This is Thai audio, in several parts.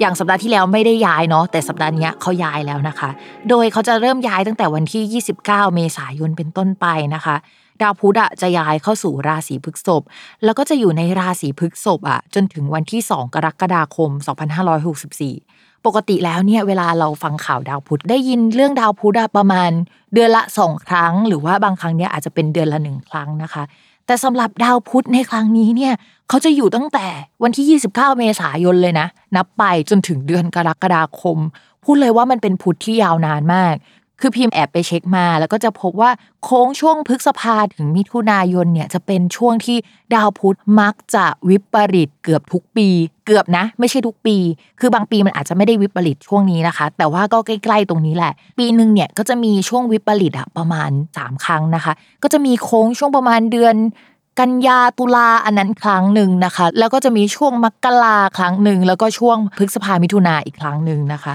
อย่างสัปดาห์ที่แล้วไม่ได้ย้ายเนาะแต่สัปดาห์นี้เขาย้ายแล้วนะคะ โดยเขาจะเริ่มย้ายตั้งแต่วันที่ 29 เมษายนเป็นต้นไปนะคะดาวพุธอะจะย้ายเข้าสู่ราศีพฤกษภแล้วก็จะอยู่ในราศีพฤกษภอะจนถึงวันที่ 2 กรกฎาคม 2564 ปกติแล้วเนี่ยเวลาเราฟังข่าวดาวพุธได้ยินเรื่องดาวพุธประมาณเดือนละสองครั้ง หรือว่าบางครั้งเนี่ยอาจจะเป็นเดือนละหนึ่งครั้งนะคะ แต่สำหรับดาวพุธในครั้งนี้เนี่ยเขาจะอยู่ตั้งแต่วันที่ 29 เมษายนเลยนะ นับไปจนถึงเดือนกรกฎาคม พูดเลยว่ามันเป็นพุธที่ยาวนานมาก คือพิมพ์แอบไปเช็คมา แล้วก็จะพบว่าโค้งช่วงพฤษภาถึงมิถุนายนเนี่ยจะเป็นช่วงที่ดาวพุธมักจะวิปริตเกือบทุกปี เกือบนะ ไม่ใช่ทุกปี คือบางปีมันอาจจะไม่ได้วิปริตช่วงนี้นะคะ แต่ว่าก็ใกล้ๆตรงนี้แหละ ปีหนึ่งเนี่ยก็จะมีช่วงวิปริตอะประมาณ 3 ครั้งนะคะ ก็จะมีโค้งช่วงประมาณเดือนกันยาตุลาอันนั้นครั้งหนึ่งนะคะ แล้วก็จะมีช่วงมกราครั้งหนึ่งแล้วก็ช่วงพฤษภามิถุนาอีกครั้งหนึ่งนะคะ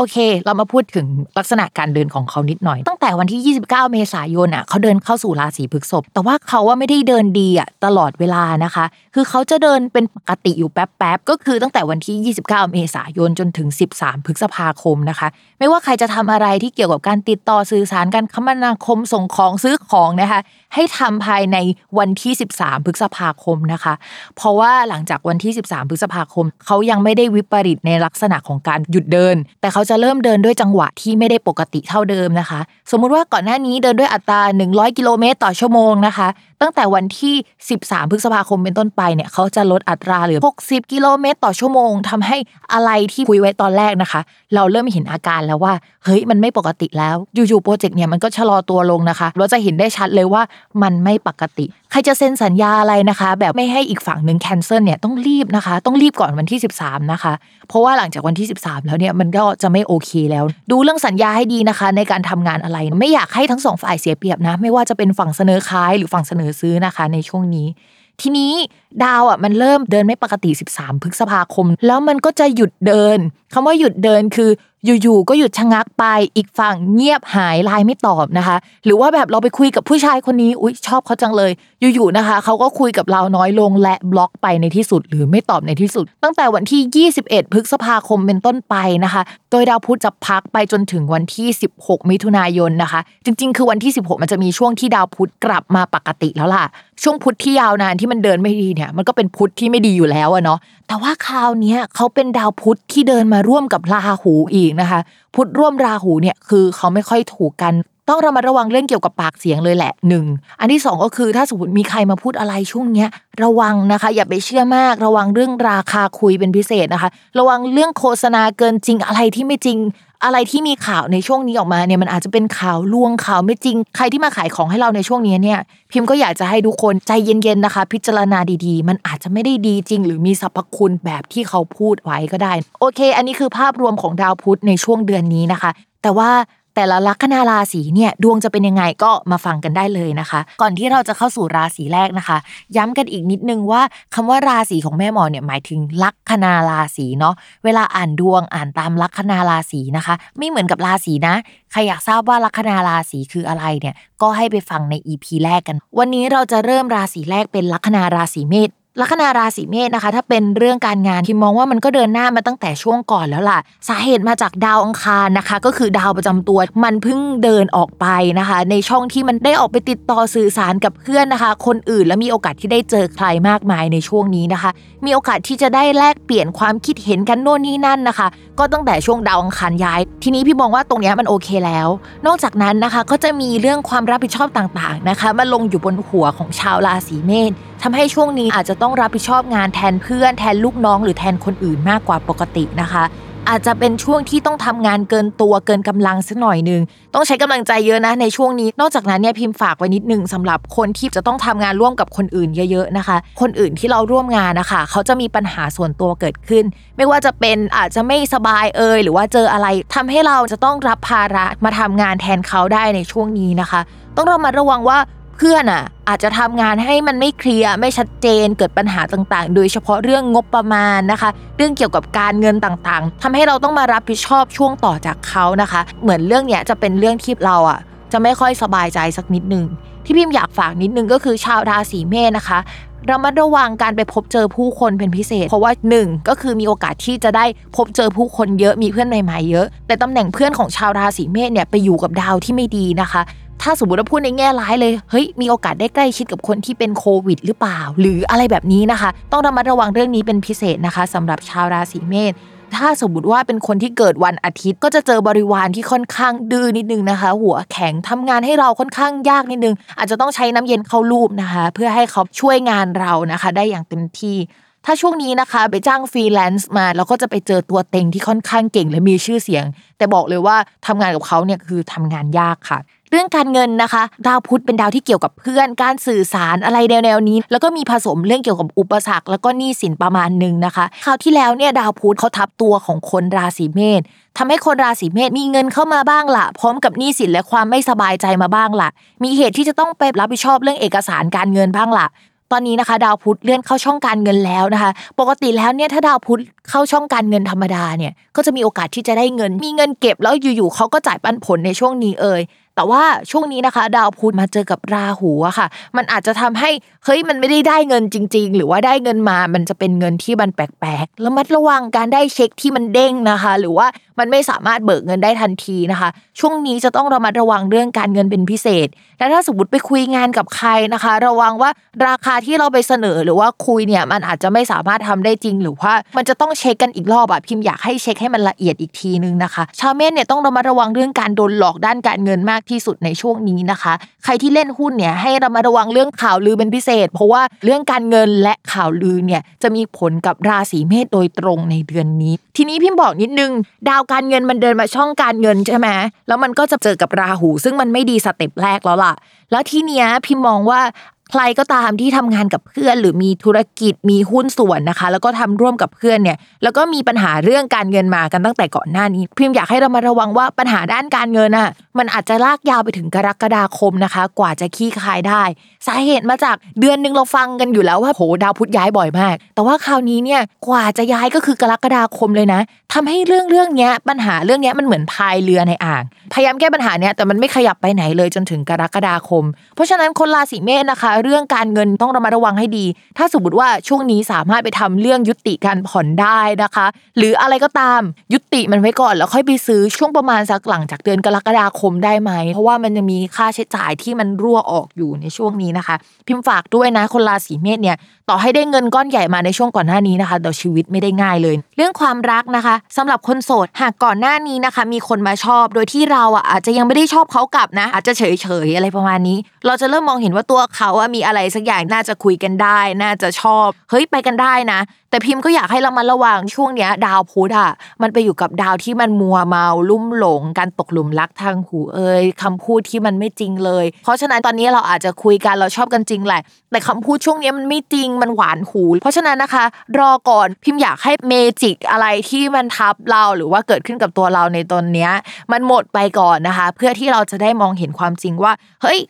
โอเค เรามาพูดถึงลักษณะการเดินของเขานิดหน่อย ตั้งแต่วันที่ 29 เมษายนอะเขาเดินเข้าสู่ราศีพฤษภแต่ว่าเขาว่าไม่ได้เดินดีอะตลอดเวลานะคะ คือเขาจะเดินเป็นปกติอยู่แป๊บๆก็คือตั้งแต่วันที่ 29 เมษายนจนถึง 13 พฤษภาคมนะคะ ไม่ว่าใครจะทำอะไรที่เกี่ยวกับการติดต่อสื่อสารการคมนาคมส่งของซื้อของนะคะให้ทำภายในวันที่ 13 พฤษภาคมนะคะ เพราะว่าหลังจากวันที่ 13 พฤษภาคม เขายังไม่ได้วิปริตในลักษณะของการหยุดเดิน แต่เขาจะเริ่มเดินด้วยจังหวะที่ไม่ได้ปกติเท่าเดิมนะคะ สมมุติว่าก่อนหน้านี้เดินด้วยอัตรา 100 กิโลเมตรต่อชั่วโมงนะคะ ตั้งแต่วันที่ 13 พฤษภาคมเป็นต้นไปเนี่ยเขาจะลดอัตราเหลือ 60 กิโลเมตรต่อชั่วโมงทำให้อะไรที่คุยไว้ตอนแรกนะคะ เราเริ่มเห็นอาการแล้วว่า เฮ้ยมันไม่ปกติแล้ว อยู่ๆโปรเจกต์เนี่ยมันก็ชะลอตัวลงนะคะ เราจะเห็นได้ชัดเลยว่ามันไม่ปกติใครจะเซ็นสัญญาอะไรนะคะ แบบไม่ให้อีกฝั่งหนึ่ง cancel เนี่ยต้องรีบนะคะ ต้องรีบก่อนวันที่ 13 นะคะ เพราะว่าหลังจากวันที่ 13 แล้วเนี่ยมันก็จะไม่โอเคแล้ว ดูเรื่องสัญญาให้ดีนะคะ ในการทำงานอะไร ไม่อยากให้ทั้งสองฝ่ายเสียเปรียบนะ ไม่ว่าจะเป็นฝั่งเสนอขายหรือฝั่งเสนอซื้อนะคะ ในช่วงนี้ทีนี้ดาวอะมันเริ่มเดินไม่ปกติ 13 พฤษภาคม แล้วมันก็จะหยุดเดินคำว่าหยุดเดินคือ อยู่ๆก็หยุดชะงักไปอีกฝั่งเงียบหายไลน์ไม่ตอบนะคะ หรือว่าแบบเราไปคุยกับผู้ชายคนนี้อุ๊ยชอบเขาจังเลย อยู่ๆนะคะเขาก็คุยกับเราน้อยลงและบล็อกไปในที่สุดหรือไม่ตอบในที่สุด ตั้งแต่วันที่ 21 พฤษภาคมเป็นต้นไปนะคะโดยดาวพุธจะพักไปจนถึงวันที่ 16 มิถุนายนนะคะ จริง ๆ คือวันที่ 16 มันจะมีช่วงที่ดาวพุธกลับมาปกติแล้วล่ะ ช่วงพุธที่ยาวนานที่มันเดินไม่ดีเนี่ย มันก็เป็นพุธที่ไม่ดีอยู่แล้วอะเนาะ แต่ว่าคราวนี้เขาเป็นดาวพุธที่เดินมาร่วมกับราหูอีกนะคะ พุธร่วมราหูเนี่ยคือเขาไม่ค่อยถูกกัน ต้องระมัดระวังเรื่องเกี่ยวกับปากเสียงเลยแหละหนึ่งอันที่สองก็คือถ้าสมมติมีใครมาพูดอะไรช่วงเนี้ย ระวังนะคะ อย่าไปเชื่อมาก ระวังเรื่องราคาคุยเป็นพิเศษนะคะ ระวังเรื่องโฆษณาเกินจริงอะไรที่ไม่จริงอะไรที่มีข่าวในช่วงนี้ออกมาเนี่ยมันอาจจะเป็นข่าวลวงข่าวไม่จริง ใครที่มาขายของให้เราในช่วงนี้เนี่ย พิมพ์ก็อยากจะให้ทุกคนใจเย็นๆนะคะ พิจารณาดีๆ มันอาจจะไม่ได้ดีจริง หรือมีสรรพคุณแบบที่เขาพูดไว้ก็ได้ โอเค อันนี้คือภาพรวมของดาวพุธในช่วงเดือนนี้นะคะ แต่ว่า แต่ละลัคนาราศีเนี่ยดวงจะเป็นยังไงก็มาฟังกันได้เลยนะคะ ก่อนที่เราจะเข้าสู่ราศีแรกนะคะ ย้ำกันอีกนิดนึงว่าคำว่าราศีของแม่หมอเนี่ยหมายถึงลัคนาราศีเนาะเวลาอ่านดวงอ่านตามลัคนาราศีนะคะ ไม่เหมือนกับราศีนะใครอยากทราบว่าลัคนาราศีคืออะไรเนี่ยก็ให้ไปฟังใน EP แรกกัน วันนี้เราจะเริ่มราศีแรกเป็นลัคนาราศีเมษ ลัคนาราศีเมษนะคะ ถ้าเป็นเรื่องการงานพิมมองว่ามันก็เดินหน้ามาตั้งแต่ช่วงก่อนแล้วล่ะ สาเหตุมาจากดาวอังคารนะคะ ก็คือดาวประจำตัว มันเพิ่งเดินออกไปนะคะ ในช่องที่มันได้ออกไปติดต่อสื่อสารกับเพื่อนนะคะ คนอื่นและมีโอกาสที่ได้เจอใครมากมายในช่วงนี้นะคะ มีโอกาสที่จะได้แลกเปลี่ยนความคิดเห็นกันโน่นนี่นั่นนะคะ ก็ตั้งแต่ช่วงดาวอังคารย้าย ทีนี้พี่มองว่าตรงนี้มันโอเคแล้ว นอกจากนั้นนะคะก็จะมีเรื่องความรับผิดชอบต่างๆนะคะมาลงอยู่บนหัวของชาวราศีเมษทำให้ช่วงนี้อาจจะต้องรับผิดชอบงานแทนเพื่อนแทนลูกน้องหรือแทนคนอื่นมากกว่าปกตินะคะ อาจจะเป็นช่วงที่ต้องทำงานเกินตัวเกินกำลังสักหน่อยนึง ต้องใช้กำลังใจเยอะนะในช่วงนี้ นอกจากนั้นเนี่ยพิมพ์ฝากไว้นิดนึงสำหรับคนที่จะต้องทำงานร่วมกับคนอื่นเยอะๆนะคะ คนอื่นที่เราร่วมงานนะคะเขาจะมีปัญหาส่วนตัวเกิดขึ้น ไม่ว่าจะเป็นอาจจะไม่สบายเอ่ยหรือว่าเจออะไรทำให้เราจะต้องรับภาระมาทำงานแทนเขาได้ในช่วงนี้นะคะ ต้องระมัดระวังว่า เพื่อนอะอาจจะทำงานให้มันไม่เคลียร์ไม่ชัดเจนเกิดปัญหาต่างๆ โดยเฉพาะเรื่องงบประมาณนะคะ เรื่องเกี่ยวกับการเงินต่างๆทำให้เราต้องมารับผิดชอบช่วงต่อจากเขานะคะ เหมือนเรื่องเนี้ยจะเป็นเรื่องที่เราอะ จะไม่ค่อยสบายใจสักนิดนึงที่พิมอยากฝากนิดนึงก็คือชาวราศีเมษนะคะเรามาระวังการไปพบเจอผู้คนเป็นพิเศษ เพราะว่าหนึ่งก็คือมีโอกาสที่จะได้พบเจอผู้คนเยอะมีเพื่อนใหม่ๆเยอะ แต่ตำแหน่งเพื่อนของชาวราศีเมษเนี่ยไปอยู่กับดาวที่ไม่ดีนะคะ ถ้าสมมติว่าพูดในแง่ร้ายเลย เฮ้ย มีโอกาสได้ใกล้ชิดกับคนที่เป็นโควิด หรือเปล่า หรืออะไรแบบนี้นะคะ ต้องระมัดระวังเรื่องนี้เป็นพิเศษนะคะสำหรับชาวราศีเมษถ้าสมมติว่าเป็นคนที่เกิดวันอาทิตย์ ก็จะเจอบริวารที่ค่อนข้างดื้อนิดนึงนะคะ หัวแข็งทำงานให้เราค่อนข้างยากนิดนึง อาจจะต้องใช้น้ำเย็นเข้ารูปนะคะ เพื่อให้เขาช่วยงานเรานะคะ ได้อย่างเต็มที่ถ้าช่วงนี้นะคะไปจ้างฟรีแลนซ์มาแล้วก็จะไปเจอตัวเต็งที่ค่อนข้างเก่งและมีชื่อเสียง แต่บอกเลยว่าทำงานกับเขาเนี่ยคือทำงานยากค่ะ เรื่องการเงินนะคะ ดาวพุธเป็นดาวที่เกี่ยวกับเพื่อน การสื่อสารอะไรแนวๆนี้ แล้วก็มีผสมเรื่องเกี่ยวกับอุปสรรค แล้วก็หนี้สินประมาณหนึ่งนะคะ คราวที่แล้วเนี่ยดาวพุธเขาทับตัวของคนราศีเมษทำให้คนราศีเมษมีเงินเข้ามาบ้างละพร้อมกับหนี้สินและความไม่สบายใจมาบ้างละมีเหตุที่จะต้องไปรับผิดชอบเรื่องเอกสารการเงินบ้างละตอนนี้นะคะ ดาวพุธเลื่อนเข้าช่องการเงินแล้วนะคะ ปกติแล้วเนี่ยถ้าดาวพุธเข้าช่องการเงินธรรมดาเนี่ยก็จะมีโอกาสที่จะได้เงิน มีเงินเก็บแล้วอยู่ๆเขาก็จ่ายปันผลในช่วงนี้เอ่ย แต่ว่าช่วงนี้นะคะ ดาวพุธมาเจอกับราหูอะค่ะ มันอาจจะทำให้เฮ้ยมันไม่ได้ได้เงินจริง ๆ หรือว่าได้เงินมามันจะเป็นเงินที่มันแปลกๆแล้วมัดระวังการได้เช็คที่มันเด้งนะคะ หรือว่า มันไม่สามารถเบิกเงินได้ทันทีนะคะ ช่วงนี้จะต้องระมัดระวังเรื่องการเงินเป็นพิเศษ และถ้าสมมติไปคุยงานกับใครนะคะ ระวังว่าราคาที่เราไปเสนอหรือว่าคุยเนี่ยมันอาจจะไม่สามารถทำได้จริง หรือว่ามันจะต้องเช็คกันอีกรอบอะพิมพ์อยากให้เช็คให้มันละเอียดอีกทีนึงนะคะ ชาวเมษเนี่ยต้องระมัดระวังเรื่องการโดนหลอกด้านการเงินมากที่สุดในช่วงนี้นะคะ ใครที่เล่นหุ้นเนี่ยให้ระมัดระวังเรื่องข่าวลือเป็นพิเศษ เพราะว่าเรื่องการเงินและข่าวลือเนี่ยจะมีผลกับราศีเมษโดยตรงในเดือนนี้ ทีนี้พิมพ์บอกนิดนึงดาวการเงินมันเดินมาช่องการเงินใช่ไหมแล้วมันก็จะเจอกับราหู ซึ่งมันไม่ดีสเต็ปแรกแล้วล่ะ แล้วทีเนี้ยพิมมองว่า ใครก็ตามที่ทำงานกับเพื่อน หรือมีธุรกิจมีหุ้นส่วนนะคะ แล้วก็ทำร่วมกับเพื่อนเนี่ย แล้วก็มีปัญหาเรื่องการเงินมากันตั้งแต่ก่อนหน้านี้ พิมอยากให้เรามาระวังว่าปัญหาด้านการเงินอะมันอาจจะลากยาวไปถึงกรกฎาคมนะคะ กว่าจะขี้คลายได้ สาเหตุมาจากเดือนหนึ่งเราฟังกันอยู่แล้วว่าโหดาวพุธย้ายบ่อยมาก แต่ว่าคราวนี้เนี่ยกว่าจะย้ายก็คือกรกฎาคมเลยนะทำให้เรื่องเรื่องนี้ปัญหาเรื่องนี้มันเหมือนพายเรือในอ่าง พยายามแก้ปัญหาเนี้ยแต่มันไม่ขยับไปไหนเลยจนถึงกรกฎาคม เพราะฉะนั้นคนราศีเมษนะคะเรื่องการเงินต้องระมัดระวังให้ดี ถ้าสมมติว่าช่วงนี้สามารถไปทำเรื่องยุติการผ่อนได้นะคะ หรืออะไรก็ตามยุติมันไว้ก่อนแล้วค่อยไปซื้อช่วงประมาณสักหลังจากเดือนกรกฎาคมได้ไหม เพราะว่ามันจะมีค่าใช้จ่ายที่มันรั่วออกอยู่ในช่วงนี้นะคะ พิมพ์ฝากด้วยนะคนราศีเมษเนี่ยต่อให้ได้เงินก้อนใหญ่มาในช่วงก่อนหน้านี้นะคะแต่ชีวิตไม่ได้ง่ายเลย เรื่องความรักนะคะสำหรับคนโสดหากก่อนหน้านี้นะคะ มีคนมาชอบโดยที่เราอะอาจจะยังไม่ได้ชอบเขากลับนะ อาจจะเฉยเฉยๆอะไรประมาณนี้ เราจะเริ่มมองเห็นว่าตัวเขาอะมีอะไรสักอย่างน่าจะคุยกันได้ น่าจะชอบ เฮ้ยไปกันได้นะ แต่พิมพ์ก็อยากให้เรามาระวังช่วงเนี้ย ดาวพุธอะมันไปอยู่กับดาวที่มันมัวเมาลุ่มหลง การตกหลุมรักทางหูเอ่ยคำพูดที่มันไม่จริงเลย เพราะฉะนั้นตอนนี้เราอาจจะคุยกันเราชอบกันจริงแหละ แต่คำพูดช่วงนี้มันไม่จริงมันหวานหู เพราะฉะนั้นนะคะ รอก่อนพิมพ์อยากให้เมจิกอะไรที่มันทับเราหรือว่าเกิดขึ้นกับตัวเราในตอนเนี้ยมันหมดไปก่อนนะคะ เพื่อที่เราจะได้มองเห็นความจริงว่า เฮ้ย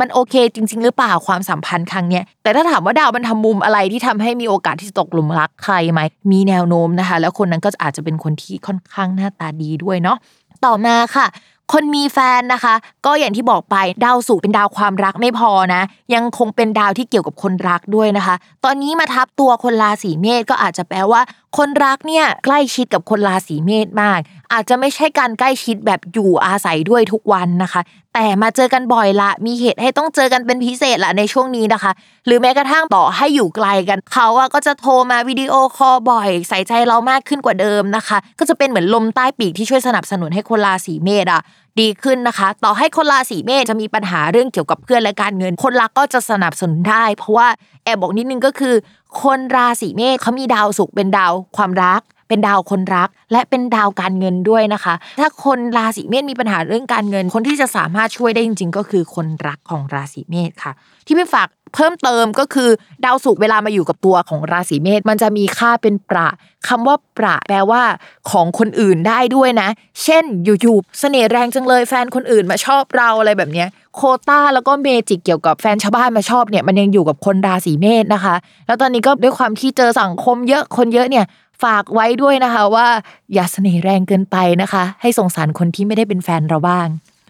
มันโอเคจริง ๆ หรือเปล่าความสัมพันธ์ครั้งเนี้ยแต่ถ้าถามว่าดาวมันทำมุมอะไรที่ทำให้มีโอกาสที่จะตกหลุมรักใครไหมมีแนวโน้มนะคะ แล้วคนนั้นก็อาจจะเป็นคนที่ค่อนข้างหน้าตาดีด้วยเนาะต่อมาค่ะ คนมีแฟนนะคะ ก็อย่างที่บอกไปดาวศุกร์เป็นดาวความรักไม่พอนะ ยังคงเป็นดาวที่เกี่ยวกับคนรักด้วยนะคะ ตอนนี้มาทับตัวคนราศีเมษก็อาจจะแปลว่า คนรักเนี่ยใกล้ชิดกับคนราศีเมษมาก อาจจะไม่ใช่การใกล้ชิดแบบอยู่อาศัยด้วยทุกวันนะคะ แต่มาเจอกันบ่อยละ มีเหตุให้ต้องเจอกันเป็นพิเศษละในช่วงนี้นะคะ หรือแม้กระทั่งต่อให้อยู่ไกลกันเขาอะก็จะโทรมา video call บ่อย ใส่ใจเรามากขึ้นกว่าเดิมนะคะ ก็จะเป็นเหมือนลมใต้ปีกที่ช่วยสนับสนุนให้คนราศีเมษอะดีขึ้นนะคะ ต่อให้คนราศีเมษจะมีปัญหาเรื่องเกี่ยวกับเพื่อนและการเงิน คนรักก็จะสนับสนุนได้ เพราะว่าแอบบอกนิดนึงก็คือ คนราศีเมษเขามีดาวศุกร์เป็นดาวความรัก เป็นดาวคนรัก และเป็นดาวการเงินด้วยนะคะ ถ้าคนราศีเมษมีปัญหาเรื่องการเงิน คนที่จะสามารถช่วยได้จริง ๆ ก็คือคนรักของราศีเมษค่ะ ที่พี่ฝากเพิ่มเติมก็คือดาวศุกร์เวลามาอยู่กับตัวของราศีเมษมันจะมีค่าเป็นประคำว่าประแปลว่าของคนอื่นได้ด้วยนะ เช่นอยู่ๆเสน่ห์แรงจังเลยแฟนคนอื่นมาชอบเราอะไรแบบเนี้ยโควตาแล้วก็ magic เกี่ยวกับแฟนชาวบ้านมาชอบเนี่ยมันยังอยู่กับคนราศีเมษนะคะ แล้วตอนนี้ก็ด้วยความที่เจอสังคมเยอะคนเยอะเนี่ย ฝากไว้ด้วยนะคะว่าอย่าเสน่ห์แรงเกินไปนะคะ ให้สงสารคนที่ไม่ได้เป็นแฟนเราบ้าง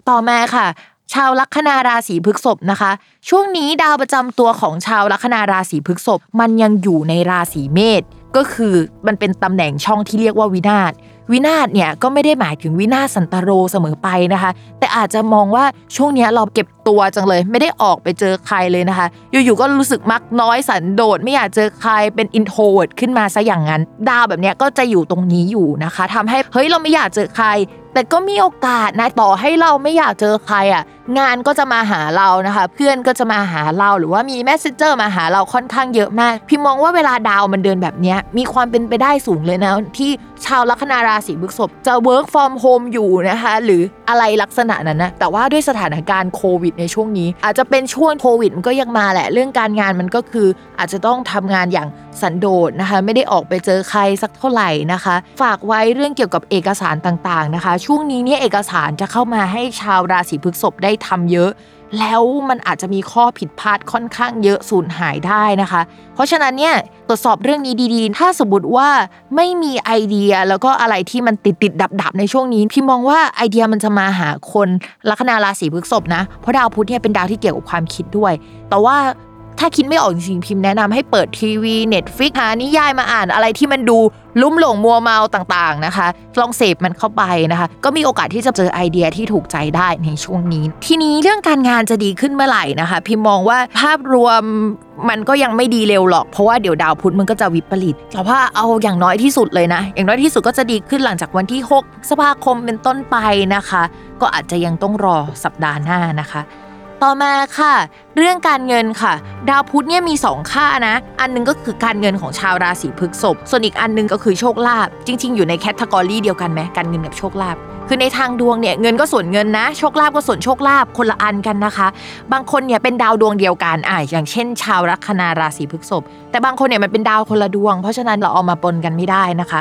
ต่อมาค่ะ ชาวลัคนาราศีพฤษภนะคะ ช่วงนี้ดาวประจำตัวของชาวลัคนาราศีพฤษภมันยังอยู่ในราศีเมษก็คือมันเป็นตำแหน่งช่องที่เรียกว่าวินาศ วินาศเนี่ยก็ไม่ได้หมายถึงวินาศสันตะโรเสมอไปนะคะ แต่อาจจะมองว่าช่วงนี้เราเก็บตัวจังเลย ไม่ได้ออกไปเจอใครเลยนะคะ อยู่ๆก็รู้สึกมักน้อยสันโดษไม่อยากเจอใครเป็น introvert ขึ้นมาซะอย่างนั้น ดาวแบบนี้ก็จะอยู่ตรงนี้อยู่นะคะทำให้เฮ้ยเราไม่อยากเจอใครแต่ก็มีโอกาสนะต่อให้เราไม่อยากเจอใครอะ งานก็จะมาหาเรานะคะ เพื่อนก็จะมาหาเราหรือว่ามี messenger มาหาเราค่อนข้างเยอะมาก พี่มองว่าเวลาดาวมันเดินแบบนี้มีความเป็นไปได้สูงเลยนะที่ ชาวลัคนาราศีพฤษภจะ work from home อยู่นะคะ หรืออะไรลักษณะนั้นนะแต่ว่าด้วยสถานการณ์โควิดในช่วงนี้ อาจจะเป็นช่วงโควิดมันก็ยังมาแหละ เรื่องการงานมันก็คืออาจจะต้องทำงานอย่างสันโดษนะคะ ไม่ได้ออกไปเจอใครสักเท่าไหร่นะคะ ฝากไว้เรื่องเกี่ยวกับเอกสารต่างๆนะคะ ช่วงนี้เนี่ยเอกสารจะเข้ามาให้ชาวราศีพฤษภได้ทำเยอะ แล้วมันอาจจะมีข้อผิดพลาดค่อนข้างเยอะสูญหายได้นะคะ เพราะฉะนั้นเนี่ยตรวจสอบเรื่องนี้ดีๆ ถ้าสมมติว่าไม่มีไอเดียแล้วก็อะไรที่มันติดติดดับดับในช่วงนี้ พี่มองว่าไอเดียมันจะมาหาคนลัคนาราศีพฤษภนะ เพราะดาวพุธเนี่ยเป็นดาวที่เกี่ยวกับความคิดด้วย แต่ว่า ถ้าคิดไม่ออกจริงๆพิมพ์แนะนำให้เปิดทีวี Netflix หานิยายมาอ่านอะไรที่มันดูลุ่มหลงมัวเมาต่างๆนะคะ ลองเสพมันเข้าไปนะคะ ก็มีโอกาสที่จะเจอไอเดียที่ถูกใจได้ในช่วงนี้ ทีนี้เรื่องการงานจะดีขึ้นเมื่อไหร่นะคะ พิมมองว่าภาพรวมมันก็ยังไม่ดีเร็วหรอกเพราะว่าเดี๋ยวดาวพุธมันก็จะวิปริตแต่ว่าเอาอย่างน้อยที่สุดเลยนะ อย่างน้อยที่สุดก็จะดีขึ้นหลังจากวันที่6พฤษภาคมเป็นต้นไปนะคะ ก็อาจจะยังต้องรอสัปดาห์หน้านะคะ ต่อมาค่ะ เรื่องการเงินค่ะ ดาวพุธเนี่ยมี 2 ค่านะ อันหนึงก็คือการเงินของชาวราศีพฤษภส่วนอีกอันหนึงก็คือโชคลาภจริง ๆ อยู่ในแคตตากรีเดียวกันไหมการเงินกับโชคลาภคือในทางดวงเนี่ยเงินก็ส่วนเงินนะโชคลาภก็ส่วนโชคลาภคนละอันกันนะคะ บางคนเนี่ยเป็นดาวดวงเดียวกันอะอย่างเช่น ชาวลัคนาราศีพฤษภแต่บางคนเนี่ยมันเป็นดาวคนละดวง เพราะฉะนั้นเราเอามาปนกันไม่ได้นะคะ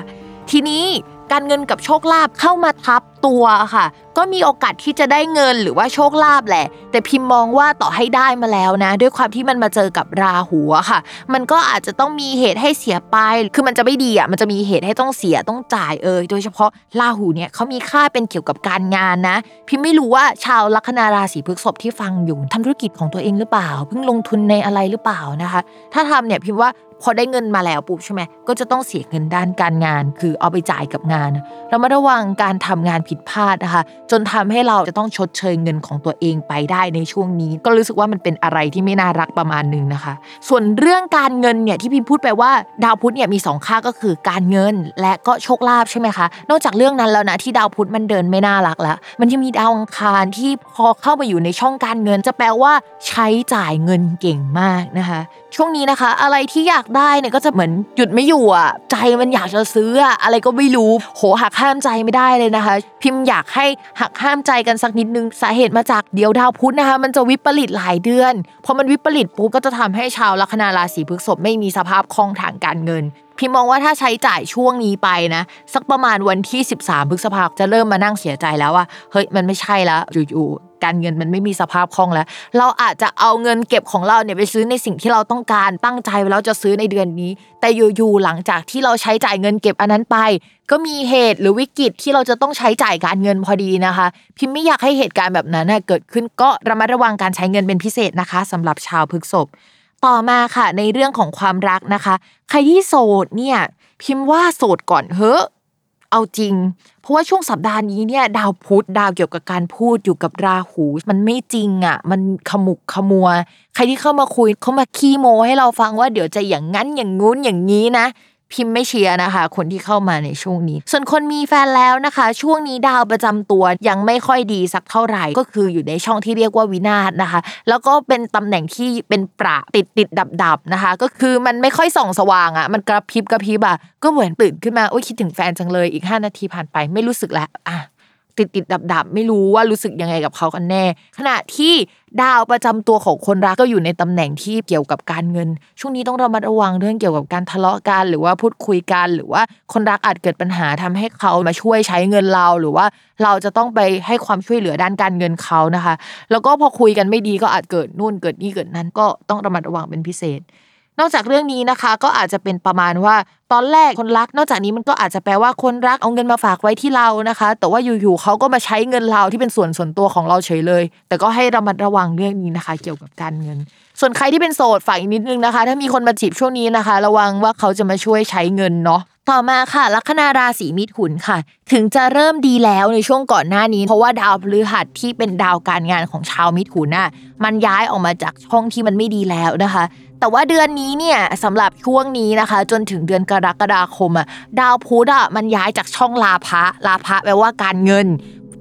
ทีนี้การเงินกับโชคลาภเข้ามาทับ ตัวค่ะ ก็มีโอกาสที่จะได้เงินหรือว่าโชคลาภแหละ แต่พิมพ์มองว่าต่อให้ได้มาแล้วนะ ด้วยความที่มันมาเจอกับราหูค่ะ มันก็อาจจะต้องมีเหตุให้เสียไป คือมันจะไม่ดีอะมันจะมีเหตุให้ต้องเสียต้องจ่ายเออโดยเฉพาะราหูเนี่ยเขามีค่าเป็นเกี่ยวกับการงานนะ พิมไม่รู้ว่าชาวลัคนาราศีพฤษภที่ฟังอยู่ทำธุรกิจของตัวเองหรือเปล่า เพิ่งลงทุนในอะไรหรือเปล่านะคะ ถ้าทำเนี่ยพิมว่าพอได้เงินมาแล้วปุ๊บใช่ไหมก็จะต้องเสียเงินด้านการงาน คือเอาไปจ่ายกับงานเรามาระวังการทำงานผิดพลาดนะคะ จนทำให้เราจะต้องชดเชยเงินของตัวเองไปได้ในช่วงนี้ ก็รู้สึกว่ามันเป็นอะไรที่ไม่น่ารักประมาณหนึงนะคะ ส่วนเรื่องการเงินเนี่ยที่พิมพูดไปว่าดาวพุธเนี่ยมีสองค่าก็คือการเงินและก็โชคลาภใช่ไหมคะนอกจากเรื่องนั้นแล้วนะที่ดาวพุธมันเดินไม่น่ารักแล้ว มันยังมีดาวอังคารที่พอเข้ามาอยู่ในช่องการเงิน จะแปลว่าใช้จ่ายเงินเก่งมากนะคะช่วงนี้นะคะ อะไรที่อยากได้เนี่ยก็จะเหมือนหยุดไม่อยู่อะใจมันอยากจะซื้ออะอะไรก็ไม่รู้โหหักห้ามใจไม่ได้เลยนะคะพิมพ์อยากให้หักห้ามใจกันสักนิดนึงสาเหตุมาจากเดียวดาวพุธนะคะ มันจะวิปริตหลายเดือนพอมันวิปริตปุ๊บก็จะทำให้ชาวลัคนาราศีพฤษภไม่มีสภาพคล่องทางการเงิน พิมมองว่าถ้าใช้จ่ายช่วงนี้ไปนะ สักประมาณวันที่ 13พฤษภาคมจะเริ่มมานั่งเสียใจแล้วว่าเฮ้ยมันไม่ใช่แล้วอยู่ๆ การเงินมันไม่มีสภาพคล่องแล้ว เราอาจจะเอาเงินเก็บของเราเนี่ยไปซื้อในสิ่งที่เราต้องการตั้งใจไว้แล้วจะซื้อในเดือนนี้ แต่อยู่ๆหลังจากที่เราใช้จ่ายเงินเก็บอันนั้นไป ก็มีเหตุหรือวิกฤตที่เราจะต้องใช้จ่ายการเงินพอดีนะคะ พิมไม่อยากให้เหตุการณ์แบบนั้นเกิดขึ้นก็ระมัดระวังการใช้เงินเป็นพิเศษนะคะสำหรับชาวพฤกษภต่อมาค่ะในเรื่องของความรักนะคะ ใครที่โสดเนี่ยพิมพ์ว่าโสดก่อนเฮ้อ เอาจริง เพราะว่าช่วงสัปดาห์นี้เนี่ย ดาวพุธดาวเกี่ยวกับการพูดอยู่กับราหู มันไม่จริงอะ มันขมุกขมัว ใครที่เข้ามาคุยเขามาขี้โมให้เราฟังว่าเดี๋ยวจะอย่างนั้นอย่างงู้นอย่างนี้นะ พิมพ์ไม่เชียร์นะคะ คนที่เข้ามาในช่วงนี้ ส่วนคนมีแฟนแล้วนะคะ ช่วงนี้ดาวประจำตัวยังไม่ค่อยดีสักเท่าไหร่ก็คืออยู่ในช่องที่เรียกว่าวินาศนะคะ แล้วก็เป็นตำแหน่งที่เป็นประติดติดดับดับนะคะ ก็คือมันไม่ค่อยส่องสว่างอะมันกระพริบกระพริบอะก็เหมือนตื่นขึ้นมาโอ้ยคิดถึงแฟนจังเลยอีก 5 นาทีผ่านไปไม่รู้สึกแล้วอะ ติดติดดับดับไม่รู้ว่ารู้สึกยังไงกับเขากันแน่ ขณะที่ดาวประจำตัวของคนรักก็อยู่ในตำแหน่งที่เกี่ยวกับการเงิน ช่วงนี้ต้องระมัดระวังเรื่องเกี่ยวกับการทะเลาะกันหรือว่าพูดคุยกัน หรือว่าคนรักอาจเกิดปัญหาทำให้เขามาช่วยใช้เงินเราหรือว่าเราจะต้องไปให้ความช่วยเหลือด้านการเงินเขานะคะ แล้วก็พอคุยกันไม่ดีก็อาจเกิดนู่นเกิดนี่เกิดนั้นก็ต้องระมัดระวังเป็นพิเศษ นอกจากเรื่องนี้นะคะ ก็อาจจะเป็นประมาณว่าตอนแรกคนรัก นอกจากนี้มันก็อาจจะแปลว่าคนรักเอาเงินมาฝากไว้ที่เรานะคะ แต่ว่าอยู่ๆเขาก็มาใช้เงินเราที่เป็นส่วนส่วนตัวของเราเฉยเลย แต่ก็ให้ระมัดระวังเรื่องนี้นะคะ เกี่ยวกับการเงิน ส่วนใครที่เป็นโสดฝากอีกนิดนึงนะคะ ถ้ามีคนมาจีบช่วงนี้นะคะ ระวังว่าเขาจะมาช่วยใช้เงินเนาะ ต่อมาค่ะลัคนาราศีมิถุนค่ะ ถึงจะเริ่มดีแล้วในช่วงก่อนหน้านี้ เพราะว่าดาวพฤหัสที่เป็นดาวการงานของชาวมิถุนน่ะมันย้ายออกมาจากช่องที่มันไม่ดีแล้วนะคะ แต่ว่าเดือนนี้เนี่ยสำหรับช่วงนี้นะคะ จนถึงเดือนกรกฎาคมอะดาวพุธอะมันย้ายจากช่องลาภะลาภะแปลว่าการเงิน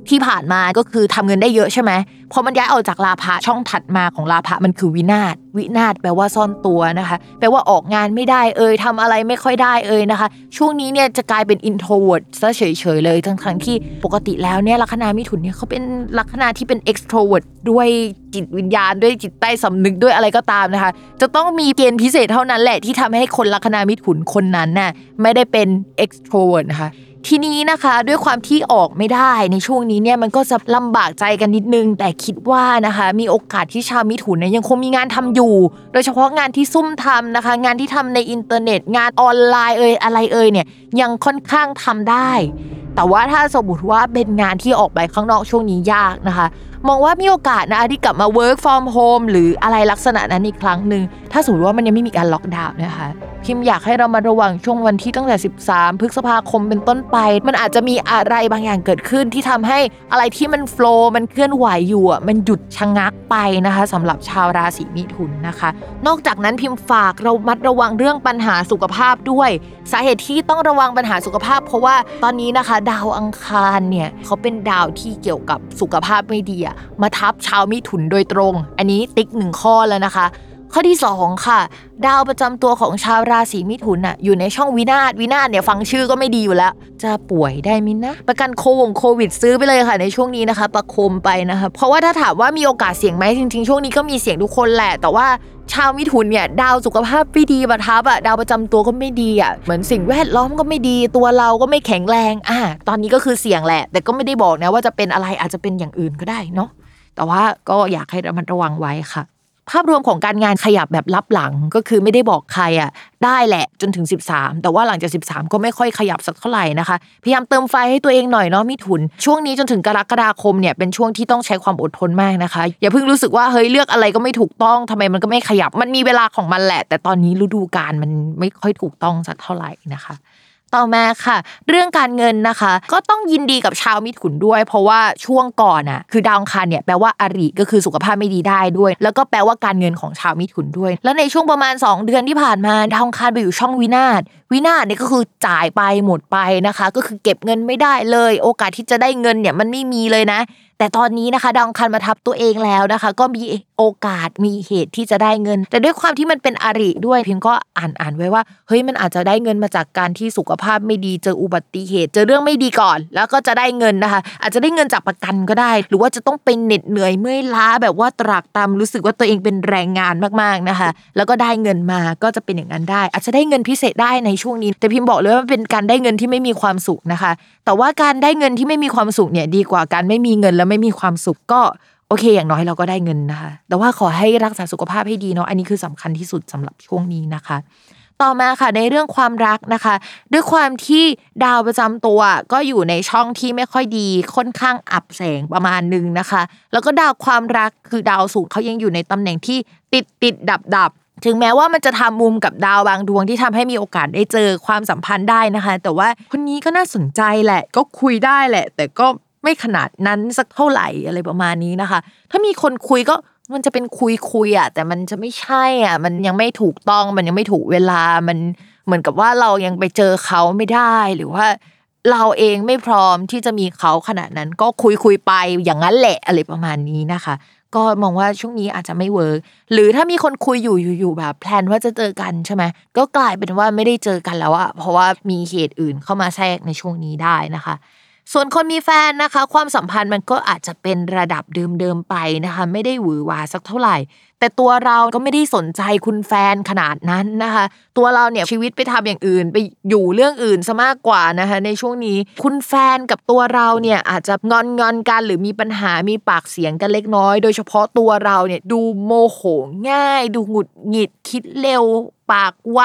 ที่ผ่านมาก็คือทำเงินได้เยอะใช่ไหมพอมันย้ายออกจากลาภะช่องถัดมาของลาภะมันคือวินาศวินาศแปลว่าซ่อนตัวนะคะ แปลว่าออกงานไม่ได้เอ่ยทำอะไรไม่ค่อยได้เอ่ยนะคะ ช่วงนี้เนี่ยจะกลายเป็น introvert ซะเฉยๆเลยทั้งทั้งที่ปกติแล้วเนี่ยลัคนามิถุนเนี่ยเขาเป็นลัคนาที่เป็น extrovert ด้วยจิตวิญญาณด้วยจิตใต้สำนึกด้วยอะไรก็ตามนะคะ จะต้องมีเกณฑ์พิเศษเท่านั้นแหละที่ทำให้คนลัคนามิถุนคนนั้นน่ะไม่ได้เป็น extrovert นะคะ ทีนี้นะคะด้วยความที่ออกไม่ได้ในช่วงนี้เนี่ยมันก็จะลำบากใจกันนิดนึง แต่คิดว่านะคะ มีโอกาสที่ชาวมิถุนเนี่ยยังคงมีงานทำอยู่ โดยเฉพาะงานที่ซุ่มทำนะคะ งานที่ทำในอินเทอร์เน็ต งานออนไลน์เอ่ยอะไรเอ่ยเนี่ยยังค่อนข้างทำได้ แต่ว่าถ้าสมมติว่าเป็นงานที่ออกไปข้างนอกช่วงนี้ยากนะคะ มองว่ามีโอกาสนะที่กลับมา work from home หรืออะไรลักษณะนั้นอีกครั้งหนึ่ง ถ้าสมมติว่ามันยังไม่มีการล็อกดาวน์นะคะพิมอยากให้เรามาระวังช่วงวันที่ตั้งแต่ 13 พฤษภาคมเป็นต้นไป มันอาจจะมีอะไรบางอย่างเกิดขึ้นที่ทำให้อะไรที่มัน flow มันเคลื่อนไหวอยู่อะมันหยุดชะงักไปนะคะสำหรับชาวราศีมิถุนนะคะ นอกจากนั้นพิมฝากเรามัดระวังเรื่องปัญหาสุขภาพด้วย สาเหตุที่ต้องระวังปัญหาสุขภาพ เพราะว่าตอนนี้นะคะ ดาวอังคารเนี่ยเขาเป็นดาวที่เกี่ยวกับสุขภาพไม่ดีมาทับชาวมิถุนโดยตรง อันนี้ติ๊กหนึ่งข้อแล้วนะคะ ข้อที่ 2 ค่ะ ดาวประจำตัวของชาวราศีมิถุนอะอยู่ในช่องวินาศวินาศเนี่ยฟังชื่อก็ไม่ดีอยู่แล้ว จะป่วยได้มินะ ประกันโควงโควิดซื้อไปเลยค่ะในช่วงนี้นะคะ ประโคมไปนะคะ เพราะว่าถ้าถามว่ามีโอกาสเสี่ยงไหมจริง ๆ ช่วงนี้ก็มีเสี่ยงทุกคนแหละ แต่ว่า ชาวมิถุนเนี่ยดาวสุขภาพไม่ดีประทับอะดาวประจำตัวก็ไม่ดีอะเหมือนสิ่งแวดล้อมก็ไม่ดี ตัวเราก็ไม่แข็งแรงอะตอนนี้ก็คือเสี่ยงแหละ แต่ก็ไม่ได้บอกนะว่าจะเป็นอะไรอาจจะเป็นอย่างอื่นก็ได้เนาะแต่ว่าก็อยากให้ระมัดระวังไว้ค่ะ ภาพรวมของการงานขยับแบบลับหลังก็คือไม่ได้บอกใครอะได้แหละจนถึง 13 แต่ว่าหลังจาก 13 ก็ไม่ค่อยขยับสักเท่าไหร่นะคะ พยายามเติมไฟให้ตัวเองหน่อยเนาะมิถุน ช่วงนี้จนถึงกรกฎาคมเนี่ยเป็นช่วงที่ต้องใช้ความอดทนมากนะคะ อย่าเพิ่งรู้สึกว่าเฮ้ยเลือกอะไรก็ไม่ถูกต้องทำไมมันก็ไม่ขยับมันมีเวลาของมันแหละ แต่ตอนนี้ฤดูกาลมันไม่ค่อยถูกต้องสักเท่าไหร่นะคะ ต่อมาค่ะ เรื่องการเงินนะคะ ก็ต้องยินดีกับชาวมิถุนด้วย เพราะว่าช่วงก่อนอะคือดาวคารเนี่ยแปลว่าอริก็คือสุขภาพไม่ดีได้ด้วย แล้วก็แปลว่าการเงินของชาวมิถุนด้วย แล้วในช่วงประมาณ 2 เดือนที่ผ่านมาดาวคารไปอยู่ช่องวินาศวินาศเนี่ยก็คือจ่ายไปหมดไปนะคะ ก็คือเก็บเงินไม่ได้เลย โอกาสที่จะได้เงินเนี่ยมันไม่มีเลยนะ แต่ตอนนี้นะคะดองคารมาทับตัวเองแล้วนะคะ ก็มีโอกาสมีเหตุที่จะได้เงิน แต่ด้วยความที่มันเป็นอริด้วยพิมก็อ่านอ่านไว้ว่าเฮ้ยมันอาจจะได้เงินมาจากการที่สุขภาพไม่ดีเจออุบัติเหตุ เจอเรื่องไม่ดีก่อน แล้วก็จะได้เงินนะคะ อาจจะได้เงินจากประกันก็ได้ หรือว่าจะต้องเป็นเหน็ดเหนื่อยเมื่อยล้าแบบว่าตรากตามรู้สึกว่าตัวเองเป็นแรงงานมากๆนะคะ แล้วก็ได้เงินมาก็จะเป็นอย่างนั้นได้ อาจจะได้เงินพิเศษได้ในช่วงนี้ แต่พิมบอกเลยว่าเป็นการได้เงินที่ไม่มีความสุขนะคะ แต่ว่าการได้เงินที่ไม่มีความสุขเนี่ยดีกว่าการไม่มีเงินแล้วไม่มีความสุขก็โอเค อย่างน้อยเราก็ได้เงินนะคะ แต่ว่าขอให้รักษาสุขภาพให้ดีเนาะอันนี้คือสำคัญที่สุดสำหรับช่วงนี้นะคะ ต่อมาค่ะในเรื่องความรักนะคะ ด้วยความที่ดาวประจำตัวก็อยู่ในช่องที่ไม่ค่อยดีค่อนข้างอับแสงประมาณหนึ่งนะคะ แล้วก็ดาวความรักคือดาวสูงเขายังอยู่ในตำแหน่งที่ติดติดดับดับถึงแม้ว่ามันจะทำมุมกับดาวบางดวงที่ทำให้มีโอกาสได้เจอความสัมพันธ์ได้นะคะ แต่ว่าคนนี้ก็น่าสนใจแหละ ก็คุยได้แหละ แต่ก็ ไม่ขนาดนั้นสักเท่าไหร่อะไรประมาณนี้นะคะ ถ้ามีคนคุยก็มันจะเป็นคุยคุยอะแต่มันจะไม่ใช่อะมันยังไม่ถูกต้องมันยังไม่ถูกเวลามันเหมือนกับว่าเรายังไปเจอเขาไม่ได้หรือว่า เราเองไม่พร้อมที่จะมีเขาขนาดนั้น ก็คุยคุยไปอย่างนั้นแหละอะไรประมาณนี้นะคะ ก็มองว่าช่วงนี้อาจจะไม่ work หรือถ้ามีคนคุยอยู่อยู่ๆแบบ plan ว่าจะเจอกันใช่ไหมก็กลายเป็นว่าไม่ได้เจอกันแล้วอะเพราะว่ามีเหตุอื่นเข้ามาแทรกในช่วงนี้ได้นะคะ ส่วนคนมีแฟนนะคะ ความสัมพันธ์มันก็อาจจะเป็นระดับเดิมๆไปนะคะ ไม่ได้หวือหวาสักเท่าไหร่ แต่ตัวเราก็ไม่ได้สนใจคุณแฟนขนาดนั้นนะคะ ตัวเราเนี่ยชีวิตไปทำอย่างอื่น ไปอยู่เรื่องอื่นซะมากกว่านะคะ ในช่วงนี้คุณแฟนกับตัวเราเนี่ยอาจจะงอนงอนกันหรือมีปัญหามีปากเสียงกันเล็กน้อย โดยเฉพาะตัวเราเนี่ยดูโมโหง่าย ดูหงุดหงิดคิดเร็ว ปากไว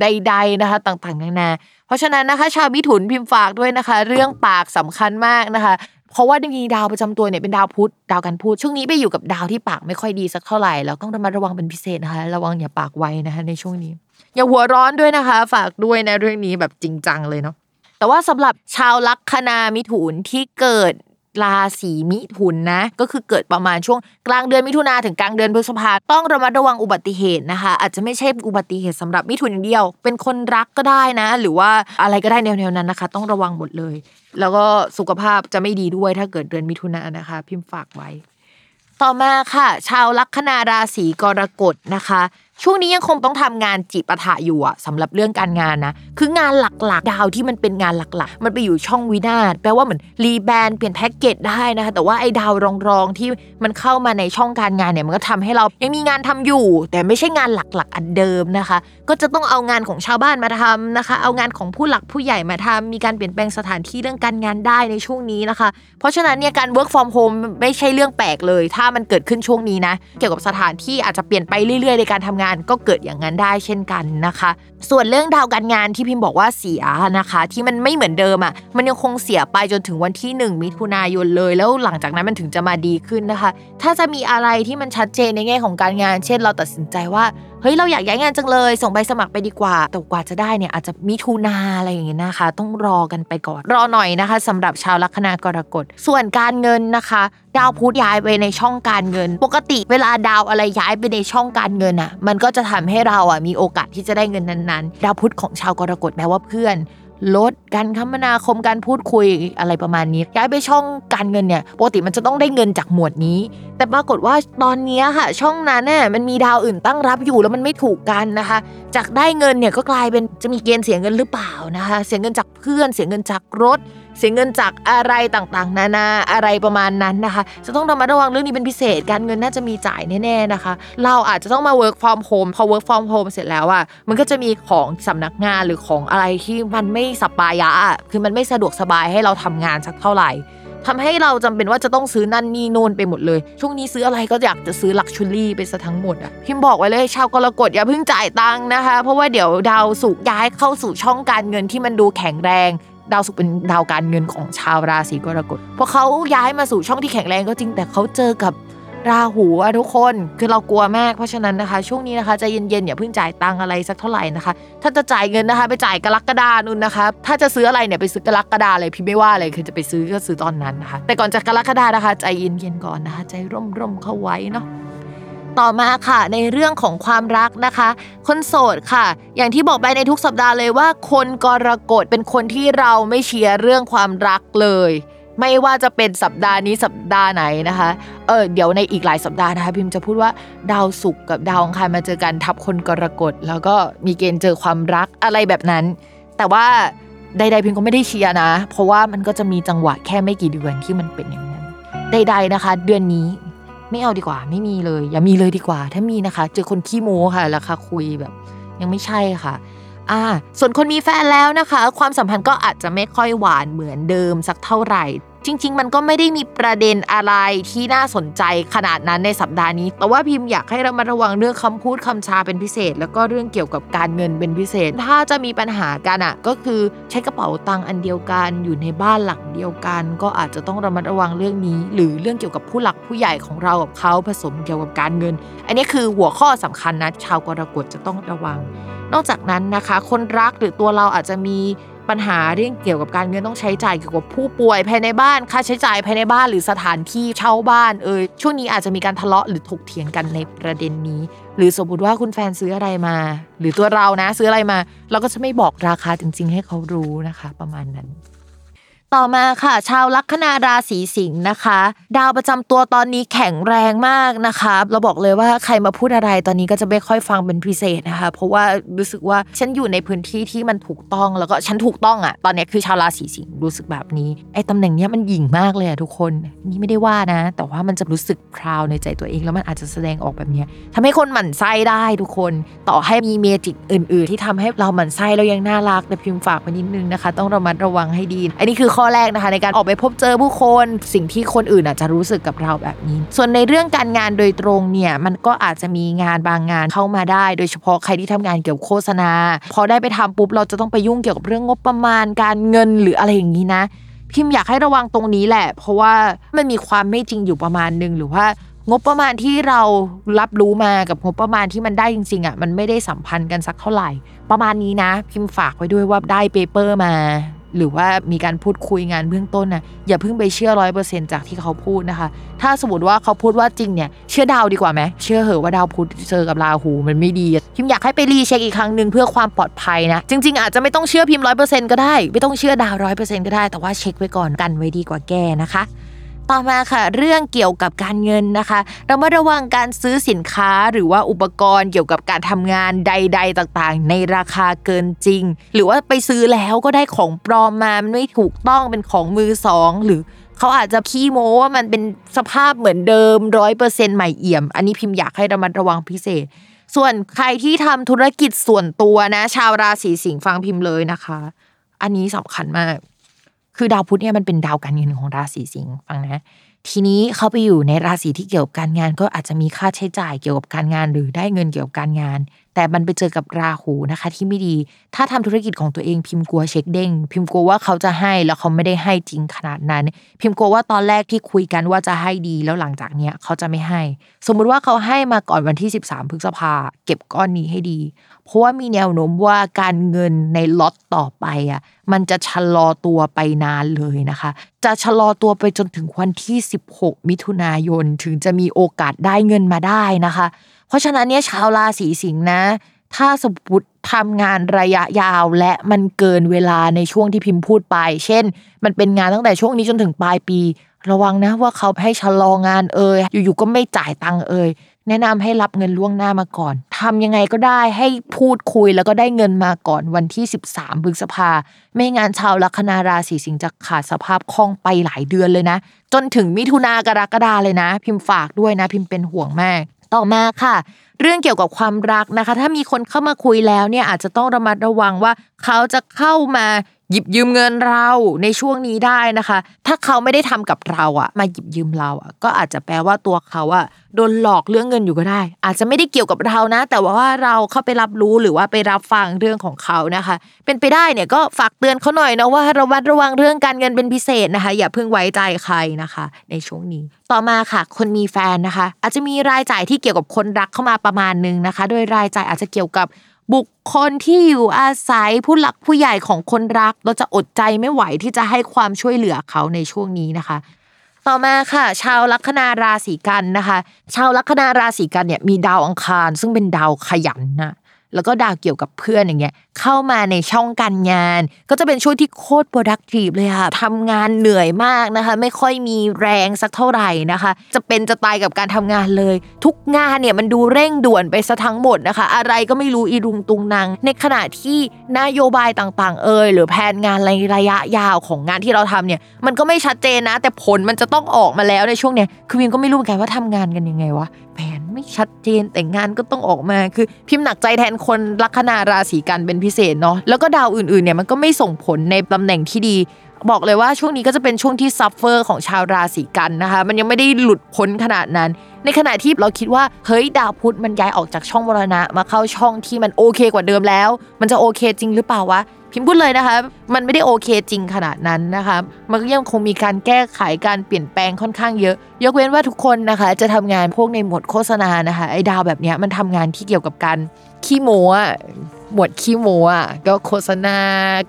ใด ๆนะคะ ต่างๆนานาเพราะฉะนั้นนะคะ ชาวมิถุนพิมพ์ฝากด้วยนะคะ เรื่องปากสำคัญมากนะคะ เพราะว่ามีดาวประจำตัวเนี่ยเป็นดาวพุธดาวกันพูดช่วงนี้ไปอยู่กับดาวที่ปากไม่ค่อยดีสักเท่าไหร่เราต้องระมัดระวังเป็นพิเศษนะคะระวังอย่าปากไวนะคะในช่วงนี้ อย่าหัวร้อนด้วยนะคะ ฝากด้วยนะเรื่องนี้แบบจริงจังเลยเนาะแต่ว่าสำหรับชาวลัคนามิถุนที่เกิด ราศีมิถุนนะ ก็คือเกิดประมาณช่วงกลางเดือนมิถุนาถึงกลางเดือนพฤษภาต้องระมัดระวังอุบัติเหตุนะคะ อาจจะไม่ใช่อุบัติเหตุสำหรับมิถุนอย่างเดียว เป็นคนรักก็ได้นะ หรือว่าอะไรก็ได้แนวๆนั้นนะคะ ต้องระวังหมดเลย แล้วก็สุขภาพจะไม่ดีด้วยถ้าเกิดเดือนมิถุนานนะคะ พิมพ์ฝากไว้ ต่อมาค่ะ ชาวลัคนาราศีกรกฎนะคะ ช่วงนี้ยังคงต้องทำงานจิปาถะอยู่อะสำหรับเรื่องการงานนะ คืองานหลักๆ ดาวที่มันเป็นงานหลักๆ มันไปอยู่ช่องวินาศแปลว่าเหมือนรีแบรนด์เปลี่ยนแพ็กเกจได้นะคะแต่ว่าไอ้ดาวรองๆที่มันเข้ามาในช่องการงานเนี่ยมันก็ทำให้เรายังมีงานทำอยู่ แต่ไม่ใช่งานหลักๆ อันเดิมนะคะ ก็จะต้องเอางานของชาวบ้านมาทำนะคะ เอางานของผู้หลักผู้ใหญ่มาทำมีการเปลี่ยนแปลงสถานที่เรื่องการงานได้ในช่วงนี้นะคะ เพราะฉะนั้นเนี่ยการ work from home ไม่ใช่เรื่องแปลกเลย ถ้ามันเกิดขึ้นช่วงนี้นะเกี่ยวกับสถานที่อาจจะเปลี่ยนไปเรื่อยๆในการทำงานก็เกิดอย่างนั้นได้เช่นกันนะคะ ส่วนเรื่องดาวการงานที่พิมพ์บอกว่าเสียนะคะ ที่มันไม่เหมือนเดิมอะมันยังคงเสียไปจนถึงวันที่ 1 มิถุนายนเลย แล้วหลังจากนั้นมันถึงจะมาดีขึ้นนะคะ ถ้าจะมีอะไรที่มันชัดเจนในแง่ของการงาน เช่น เราตัดสินใจว่า เฮ้ยเราอยากย้ายงานจังเลย ส่งใบสมัครไปดีกว่า แต่กว่าจะได้เนี่ยอาจจะมิถุนาอะไรอย่างเงี้ยนะคะ ต้องรอกันไปก่อน รอหน่อยนะคะสำหรับชาวลัคนากรกฎ ส่วนการเงินนะคะ ดาวพุธย้ายไปในช่องการเงิน ปกติเวลาดาวอะไรย้ายไปในช่องการเงินอะ มันก็จะทำให้เราอะมีโอกาสที่จะได้เงินนั้นๆ ดาวพุธของชาวกรกฎแปลว่าเพื่อน ลดการคมนาคมการพูดคุยอะไรประมาณนี้ย้ายไปช่องการเงินเนี่ยปกติมันจะต้องได้เงินจากหมวดนี้ แต่ปรากฏว่าตอนนี้ค่ะ ช่องนั้นน่ยมันมีดาวอื่นตั้งรับอยู่แล้วมันไม่ถูกกันนะคะ จากได้เงินเนี่ยก็กลายเป็นจะมีเกณฑ์เสียเงินหรือเปล่านะคะ เสียเงินจากเพื่อน เสียเงินจากรถ เสียเงินจากอะไรต่างๆ นานาอะไรประมาณนั้นนะคะ จะต้องระมัดระวังเรื่องนี้เป็นพิเศษการเงินน่าจะมีจ่ายแน่ๆนะคะ เราอาจจะต้องมา work from home พอ work from home เสร็จแล้วอะมันก็จะมีของสำนักงานหรือของอะไรที่มันไม่สบายะคือมันไม่สะดวกสบายให้เราทำงานสักเท่าไหร่ทำให้เราจำเป็นว่าจะต้องซื้อนั่นนี่โน่นไปหมดเลย ช่วงนี้ซื้ออะไรก็อยากจะซื้อลักชัวรี่ไปซะทั้งหมดอะ พิมพ์บอกไว้เลยชาวกรกฎอย่าเพิ่งจ่ายตังค์นะคะ เพราะว่าเดี๋ยวดาวสุกย้ายเข้าสู่ช่องการเงินที่มันดูแข็งแรง ดาวศุกร์เป็นดาวการเงินของชาวราศีกรกฎพอเขาย้ายมาสู่ช่องที่แข็งแรงก็จริง แต่เขาเจอกับราหูอะทุกคนคือเรากลัวมากเพราะฉะนั้นนะคะ ช่วงนี้นะคะใจเย็นๆอย่าเพิ่งจ่ายตังอะไรสักเท่าไหร่นะคะ ถ้าจะจ่ายเงินนะคะ ไปจ่ายกรกฎานุ่นนะคะ ถ้าจะซื้ออะไรเนี่ยไปซื้อกรกฎาเลยพี่ไม่ว่าเลยคือจะไปซื้อก็ซื้อตอนนั้นนะคะ แต่ก่อนจะกรกฎานะคะ ใจเย็นๆก่อนนะคะ ใจร่มๆเข้าไว้เนาะ ต่อมาค่ะในเรื่องของความรักนะคะ คนโสดค่ะ อย่างที่บอกไปในทุกสัปดาห์เลยว่า คนกรกฎเป็นคนที่เราไม่เชียร์เรื่องความรักเลย ไม่ว่าจะเป็นสัปดาห์นี้สัปดาห์ไหนนะคะเออเดี๋ยวในอีกหลายสัปดาห์นะคะพิมจะพูดว่าดาวศุกร์กับดาวอังคารมาเจอกันทับคนกรกฎแล้วก็มีเกณฑ์เจอความรักอะไรแบบนั้น แต่ว่าใดๆพิมก็ไม่ได้เชียร์นะ เพราะว่ามันก็จะมีจังหวะแค่ไม่กี่เดือนที่มันเป็นอย่างนั้นใดๆนะคะ เดือนนี้ ไม่เอาดีกว่า ไม่มีเลย อย่ามีเลยดีกว่า ถ้ามีนะคะ เจอคนขี้โม้ค่ะราคาคุยแบบ ยังไม่ใช่ค่ะอ่าส่วนคนมีแฟนแล้วนะคะ ความสัมพันธ์ก็อาจจะไม่ค่อยหวานเหมือนเดิมสักเท่าไหร่ จริง ๆ มันก็ไม่ได้มีประเด็นอะไรที่น่าสนใจขนาดนั้นในสัปดาห์นี้ แต่ว่าพิมพ์อยากให้เรามาระวังเรื่องคำพูดคำชาเป็นพิเศษ แล้วก็เรื่องเกี่ยวกับการเงินเป็นพิเศษ ถ้าจะมีปัญหากันอะก็คือใช้กระเป๋าตังค์อันเดียวกันอยู่ในบ้านหลังเดียวกัน ก็อาจจะต้องระมัดระวังเรื่องนี้ หรือเรื่องเกี่ยวกับผู้หลักผู้ใหญ่ของเรากับเขาผสมเกี่ยวกับการเงิน อันนี้คือหัวข้อสำคัญนะชาวกรกฎจะต้องระวัง นอกจากนั้นนะคะ คนรักหรือตัวเราอาจจะมี ปัญหาเรื่องเกี่ยวกับการเงินต้องใช้จ่ายเกี่ยวกับผู้ป่วยภายในบ้าน ค่าใช้จ่ายภายในบ้านหรือสถานที่เช่าบ้านเอยช่วงนี้อาจจะมีการทะเลาะหรือถกเถียงกันในประเด็นนี้ หรือสมมติว่าคุณแฟนซื้ออะไรมา หรือตัวเรานะซื้ออะไรมา เราก็จะไม่บอกราคาจริง ๆ ให้เขารู้นะคะ ประมาณนั้น ต่อมาค่ะ ชาวลัคนาราศีสิงห์นะคะ ดาวประจำตัวตอนนี้แข็งแรงมากนะคะ เราบอกเลยว่าใครมาพูดอะไรตอนนี้ก็จะไม่ค่อยฟังเป็นพิเศษนะคะ เพราะว่ารู้สึกว่าฉันอยู่ในพื้นที่ที่มันถูกต้องแล้วก็ฉันถูกต้องอะ ตอนนี้คือชาวราศีสิงห์รู้สึกแบบนี้ไอ้ตำแหน่งเนี้ยมันหยิ่งมากเลยอะทุกคนนี่ไม่ได้ว่านะ แต่ว่ามันจะรู้สึกพราวในใจตัวเอง แล้วมันอาจจะแสดงออกแบบเนี้ยทำให้คนหมั่นไส้ได้ทุกคนต่อให้มีเมจิกอื่น ๆ ที่ทำให้เราหมั่นไส้แล้วยังน่ารักแต่พิมพ์ฝากไปนิดนึงนะคะ ต้องระมัดระวังให้ดี อันนี้คือข้อข้อแรกนะคะ ในการออกไปพบเจอผู้คน สิ่งที่คนอื่นอาจจะรู้สึกกับเราแบบนี้ ส่วนในเรื่องการงานโดยตรงเนี่ยมันก็อาจจะมีงานบางงานเข้ามาได้ โดยเฉพาะใครที่ทำงานเกี่ยวกับโฆษณา พอได้ไปทำปุ๊บเราจะต้องไปยุ่งเกี่ยวกับเรื่องงบประมาณการเงินหรืออะไรอย่างนี้นะพิมพ์อยากให้ระวังตรงนี้แหละ เพราะว่ามันมีความไม่จริงอยู่ประมาณหนึ่งหรือว่างบประมาณที่เรารับรู้มากับงบประมาณที่มันได้จริงๆอะมันไม่ได้สัมพันธ์กันสักเท่าไหร่ ประมาณนี้นะ พิมพ์ฝากไว้ด้วยว่าได้เปเปอร์มา หรือว่ามีการพูดคุยงานเบื้องต้นนะอย่าเพิ่งไปเชื่อร้อยเปอร์เซ็นจากที่เขาพูดนะคะ ถ้าสมมติว่าเขาพูดว่าจริงเนี่ยเชื่อดาวดีกว่าไหมเชื่อเหอะว่าดาวพุธเจอกับราหูมันไม่ดีพิมอยากให้ไปรีเช็คอีกครั้งหนึ่งเพื่อความปลอดภัยนะจริง ๆ อาจจะไม่ต้องเชื่อพิมร้อยเปอร์เซ็นก็ได้ ไม่ต้องเชื่อดาวร้อยเปอร์เซ็นก็ได้แต่ว่าเช็คไว้ก่อนกันไว้ดีกว่าแก้นะคะ ต่อมาค่ะเรื่องเกี่ยวกับการเงินนะคะเรามาระวังการซื้อสินค้าหรือว่าอุปกรณ์เกี่ยวกับการทำงานใด ๆ ต่างๆ ในราคาเกินจริง หรือว่าไปซื้อแล้วก็ได้ของปลอมมามันไม่ถูกต้องเป็นของมือสองหรือเขาอาจจะขี้โม้ว่ามันเป็นสภาพเหมือนเดิมร้อยเปอร์เซ็นต์ใหม่เอี่ยม อันนี้พิมพ์อยากให้ระมัดระวังพิเศษ ส่วนใครที่ทำธุรกิจส่วนตัวนะ ชาวราศีสิงห์ฟังพิมพ์เลยนะคะ อันนี้สำคัญมาก คือดาวพุธเนี่ยมันเป็นดาวการเงินของราศีสิงห์ฟังนะทีนี้เขาไปอยู่ในราศีที่เกี่ยวกับการงาน ก็อาจจะมีค่าใช้จ่ายเกี่ยวกับการงาน หรือได้เงินเกี่ยวกับการงาน แต่มันไปเจอกับราหูนะคะ ที่ไม่ดี ถ้าทำธุรกิจของตัวเองพิมพ์กลัวเช็คเด้ง พิมพ์กลัวว่าเขาจะให้แล้วเขาไม่ได้ให้จริงขนาดนั้น พิมพ์กลัวว่าตอนแรกที่คุยกันว่าจะให้ดีแล้วหลังจากเนี้ยเขาจะไม่ให้ สมมุติว่าเขาให้มาก่อนวันที่ 13 พฤษภาเก็บก้อนนี้ให้ดี เพราะว่ามีแนวโน้มว่าการเงินในล็อตต่อไปอะมันจะชะลอตัวไปนานเลยนะคะ จะชะลอตัวไปจนถึงวันที่ 16 มิถุนายนถึงจะมีโอกาสได้เงินมาได้นะคะ เพราะฉะนั้นเนี่ยชาวราศีสิงห์นะ ถ้าสมมติทำงานระยะยาวและมันเกินเวลาในช่วงที่พิมพ์พูดไป เช่น มันเป็นงานตั้งแต่ช่วงนี้จนถึงปลายปี ระวังนะว่าเขาให้ชะลองานเอ่ยอยู่ๆก็ไม่จ่ายตังค์เอ่ยแนะนำให้รับเงินล่วงหน้ามาก่อนทำยังไงก็ได้ให้พูดคุยแล้วก็ได้เงินมาก่อนวันที่ 13พฤษภา ไม่งานชาวลัคนาราศีสิงห์จะขาดสภาพคล่องไปหลายเดือนเลยนะ จนถึงมิถุนากรกฎาเลยนะ พิมพ์ฝากด้วยนะ พิมพ์เป็นห่วงมาก ต่อมาค่ะ เรื่องเกี่ยวกับความรักนะคะ ถ้ามีคนเข้ามาคุยแล้วเนี่ยอาจจะต้องระมัดระวังว่า เขาจะเข้ามาหยิบยืมเงินเราในช่วงนี้ได้นะคะ ถ้าเขาไม่ได้ทำกับเราอะมาหยิบยืมเราอะก็อาจจะแปลว่าตัวเขาอะโดนหลอกเรื่องเงินอยู่ก็ได้ อาจจะไม่ได้เกี่ยวกับเรานะ แต่ว่าเราเข้าไปรับรู้หรือว่าไปรับฟังเรื่องของเขานะคะ เป็นไปได้เนี่ยก็ฝากเตือนเขาหน่อยนะว่าระมัดระวังเรื่องการเงินเป็นพิเศษนะคะ อย่าเพิ่งไว้ใจใครนะคะ ในช่วงนี้ ต่อมาค่ะ คนมีแฟนนะคะ อาจจะมีรายจ่ายที่เกี่ยวกับคนรักเข้ามาประมาณนึงนะคะ โดยรายจ่ายอาจจะเกี่ยวกับ บุคคลที่อยู่อาศัยผู้หลักผู้ใหญ่ของคนรัก เราจะอดใจไม่ไหวที่จะให้ความช่วยเหลือเขาในช่วงนี้นะคะ ต่อมาค่ะ ชาวลัคนาราศีกันนะคะ ชาวลัคนาราศีกันเนี่ยมีดาวอังคาร ซึ่งเป็นดาวขยันนะ แล้วก็ดาวเกี่ยวกับเพื่อนอย่างเงี้ยเข้ามาในช่องการงาน ก็จะเป็นช่วงที่โคตร productive เลยค่ะทำงานเหนื่อยมากนะคะ ไม่ค่อยมีแรงสักเท่าไหร่นะคะ จะเป็นจะตายกับการทำงานเลย ทุกงานเนี่ยมันดูเร่งด่วนไปซะทั้งหมดนะคะ อะไรก็ไม่รู้อีรุงตุงนางในขณะที่นโยบายต่างๆ เอ่ยหรือแผนงานในระยะยาวของงานที่เราทำเนี่ยมันก็ไม่ชัดเจนนะ แต่ผลมันจะต้องออกมาแล้วในช่วงเนี้ยคือวิมก็ไม่รู้เหมือนกันว่าทำงานกันยังไงวะแผน ไม่ชัดเจนแต่งานก็ต้องออกมาคือ พิมพ์หนักใจแทนคนลัคนาราศีกันเป็นพิเศษเนาะแล้วก็ดาวอื่นๆเนี่ยมันก็ไม่ส่งผลในตำแหน่งที่ดี บอกเลยว่าช่วงนี้ก็จะเป็นช่วงที่ suffer ของชาวราศีกันย์นะคะ มันยังไม่ได้หลุดพ้นขนาดนั้น ในขณะที่เราคิดว่าเฮ้ยดาวพุธมันย้ายออกจากช่องมรณะ มาเข้าช่องที่มันโอเคกว่าเดิมแล้ว มันจะโอเคจริงหรือเปล่าวะพิมพ์พูดเลยนะคะ มันไม่ได้โอเคจริงขนาดนั้นนะคะ มันก็ยังคงมีการแก้ไขการเปลี่ยนแปลงค่อนข้างเยอะ ยกเว้นว่าทุกคนนะคะ จะทำงานพวกในหมวดโฆษณานะคะ ไอ้ดาวแบบนี้มันทำงานที่เกี่ยวกับการขี้โม้ หมวดขี้โม้อะก็โฆษณา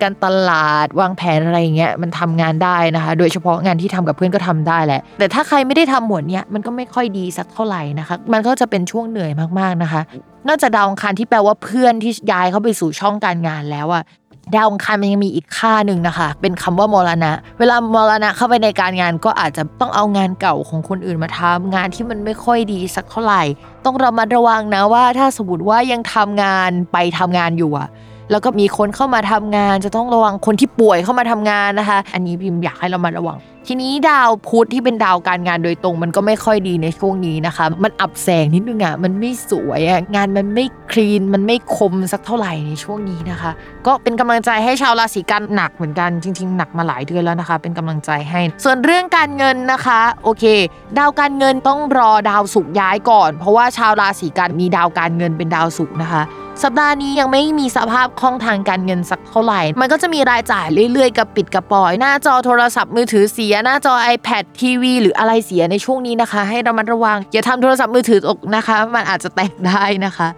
การตลาดวางแผนอะไรเงี้ยมันทำงานได้นะคะ โดยเฉพาะงานที่ทำกับเพื่อนก็ทำได้แหละ แต่ถ้าใครไม่ได้ทำหมวดเนี้ยมันก็ไม่ค่อยดีสักเท่าไหร่นะคะ มันก็จะเป็นช่วงเหนื่อยมากๆนะคะนอกจากดาวอังคารที่แปลว่าเพื่อนที่ย้ายเข้าไปสู่ช่องการงานแล้วอะ ดาวองคารมันยังมีอีกค่าหนึ่งนะคะ เป็นคำว่ามรณะ เวลามรณะเข้าไปในการงานก็อาจจะต้องเอางานเก่าของคนอื่นมาทำงานที่มันไม่ค่อยดีสักเท่าไหร่ ต้องระมัดระวังนะว่า ถ้าสมมติว่ายังทำงานไปทำงานอยู่อะ แล้วก็มีคนเข้ามาทำงาน จะต้องระวังคนที่ป่วยเข้ามาทำงานนะคะ อันนี้พิมพ์อยากให้เรามาระวัง ทีนี้ดาวพุธที่เป็นดาวการงานโดยตรง มันก็ไม่ค่อยดีในช่วงนี้นะคะ มันอับแสงนิดนึงอะมันไม่สวยอะงานมันไม่คลีนมันไม่คมสักเท่าไหร่ในช่วงนี้นะคะ ก็เป็นกำลังใจให้ชาวราศีกันหนักเหมือนกันจริง ๆ หนักมาหลายเดือนแล้วนะคะ เป็นกำลังใจให้ ส่วนเรื่องการเงินนะคะโอเค ดาวการเงินต้องรอดาวศุกย้ายก่อน เพราะว่าชาวราศีกันมีดาวการเงินเป็นดาวศุกนะคะ สัปดาห์นี้ยังไม่มีสภาพคล่องทางการเงินสักเท่าไหร่ มันก็จะมีรายจ่ายเรื่อยๆ กับปิดกระปอย หน้าจอโทรศัพท์มือถือเสีย หน้าจอ iPad ทีวีหรืออะไรเสียในช่วงนี้นะคะ ให้ระมัดระวัง อย่าทำโทรศัพท์มือถือตกนะคะ มันอาจจะแตกได้นะคะ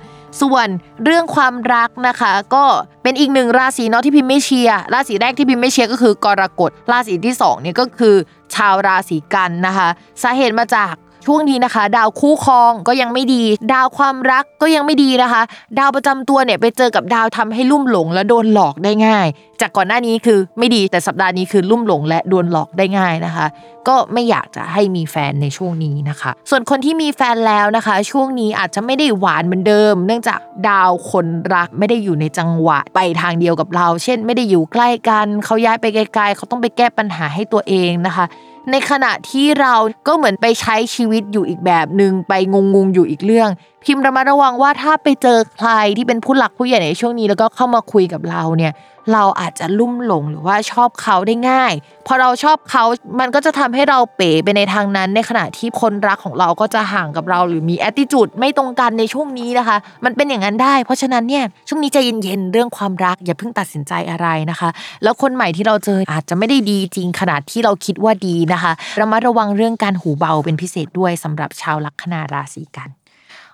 ส่วนเรื่องความรักนะคะ ก็เป็นอีกหนึ่งราศีเนาะที่พิมพ์ไม่เชียร์ราศีแรกที่พิมพ์ไม่เชียร์ก็คือกรกฎราศีที่สองเนี่ยก็คือชาวราศีกันนะคะ สาเหตุมาจาก ช่วงนี้นะคะ ดาวคู่ครองก็ยังไม่ดี ดาวความรักก็ยังไม่ดีนะคะ ดาวประจำตัวเนี่ยไปเจอกับดาวทำให้ลุ่มหลงและโดนหลอกได้ง่าย จากก่อนหน้านี้คือไม่ดีแต่สัปดาห์นี้คือลุ่มหลงและโดนหลอกได้ง่ายนะคะ ก็ไม่อยากจะให้มีแฟนในช่วงนี้นะคะ ส่วนคนที่มีแฟนแล้วนะคะ ช่วงนี้อาจจะไม่ได้หวานเหมือนเดิม เนื่องจากดาวคนรักไม่ได้อยู่ในจังหวะไปทางเดียวกับเรา เช่น ไม่ได้อยู่ใกล้กัน เขาย้ายไปไกลๆเขาต้องไปแก้ปัญหาให้ตัวเองนะคะ ในขณะที่เราก็เหมือนไปใช้ชีวิตอยู่อีกแบบหนึ่งไปงงๆอยู่อีกเรื่อง พิมพ์ระมัดระวังว่าถ้าไปเจอใครที่เป็นผู้หลักผู้ใหญ่ในช่วงนี้แล้วก็เข้ามาคุยกับเราเนี่ย เราอาจจะลุ่มหลงหรือว่าชอบเขาได้ง่าย พอเราชอบเขา มันก็จะทำให้เราเป๋ไปในทางนั้น ในขณะที่คนรักของเราก็จะห่างกับเราหรือมีแอ t ติจูดไม่ตรงกันในช่วงนี้นะคะ มันเป็นอย่างนั้นได้ เพราะฉะนั้นเนี่ยช่วงนี้ใจเย็นๆเรื่องความรักอย่าเพิ่งตัดสินใจอะไรนะคะ แล้วคนใหม่ที่เราเจออาจจะไม่ได้ดีจริงขนาดที่เราคิดว่าดีนะคะระมัดระวังเรื่องการหูเบาเป็นพิเศษด้วยสำหรับชาวลัคนาราศีกัน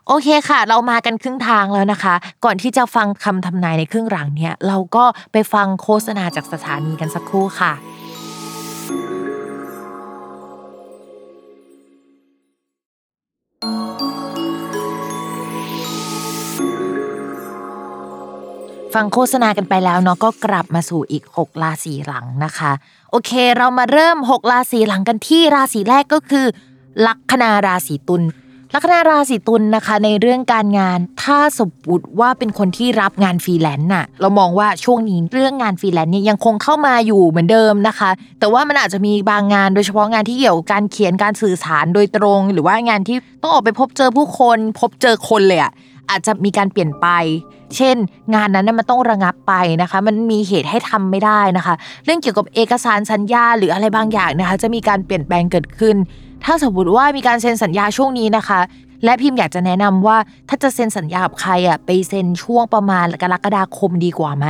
โอเคค่ะ เรามากันครึ่งทางแล้วนะคะ ก่อนที่จะฟังคำทำนายในครึ่งหลังเนี่ย เราก็ไปฟังโฆษณาจากสถานีกันสักครู่ค่ะฟังโฆษณากันไปแล้วเนาะก็กลับมาสู่อีก 6 ราศีหลังนะคะ โอเค เรามาเริ่ม 6 ราศีหลังกันที่ราศีแรกก็คือ ลัคนาราศีตุล ลัคนาราศีตุลนะคะในเรื่องการงาน ถ้าสมมติว่าเป็นคนที่รับงานฟรีแลนซ์น่ะเรามองว่าช่วงนี้เรื่องงานฟรีแลนซ์เนี่ยยังคงเข้ามาอยู่เหมือนเดิมนะคะ แต่ว่ามันอาจจะมีบางงานโดยเฉพาะงานที่เกี่ยวกับการเขียนการสื่อสารโดยตรง หรือว่างานที่ต้องออกไปพบเจอผู้คน พบเจอคนเลยอะอาจจะมีการเปลี่ยนไป เช่น งานนั้นน่ะมันต้องระงับไปนะคะ มันมีเหตุให้ทำไม่ได้นะคะ เรื่องเกี่ยวกับเอกสารสัญญาหรืออะไรบางอย่างนะคะ จะมีการเปลี่ยนแปลงเกิดขึ้น ถ้าสมมติว่ามีการเซ็นสัญญาช่วงนี้นะคะ และพิมพ์อยากจะแนะนำว่าถ้าจะเซ็นสัญญากับใครอะไปเซ็นช่วงประมาณกรกฎาคมดีกว่าไหม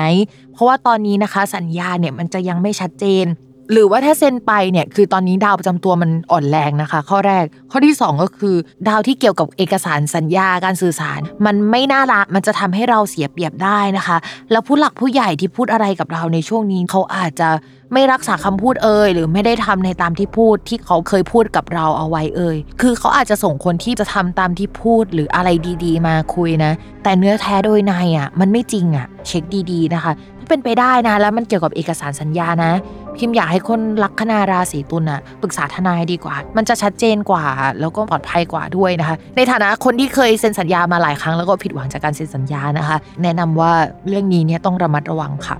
เพราะว่าตอนนี้นะคะสัญญาเนี่ยมันจะยังไม่ชัดเจน หรือว่าถ้าเซ็นไปเนี่ยคือตอนนี้ดาวประจำตัวมันอ่อนแรงนะคะ ข้อแรกข้อที่ 2 ก็คือ ดาวที่เกี่ยวกับเอกสารสัญญาการสื่อสาร มันไม่น่ารักมันจะทำให้เราเสียเปรียบได้นะคะ แล้วผู้หลักผู้ใหญ่ที่พูดอะไรกับเราในช่วงนี้เขาอาจจะไม่รักษาคำพูดเอ่ยหรือไม่ได้ทำในตามที่พูดที่เขาเคยพูดกับเราเอาไว้เอ่ยคือเขาอาจจะส่งคนที่จะทำตามที่พูดหรืออะไรดีๆ มาคุยนะ แต่เนื้อแท้โดยในอะมันไม่จริงอะเช็คดีๆนะคะ ถ้าเป็นไปได้นะแล้วมันเกี่ยวกับเอกสารสัญญานะ พิมพ์อยากให้คนลัคนาราศีตุลน่ะปรึกษาทนายดีกว่า มันจะชัดเจนกว่า แล้วก็ปลอดภัยกว่าด้วยนะคะ ในฐานะคนที่เคยเซ็นสัญญามาหลายครั้งแล้วก็ผิดหวังจากการเซ็นสัญญานะคะ แนะนำว่าเรื่องนี้เนี่ยต้องระมัดระวังค่ะ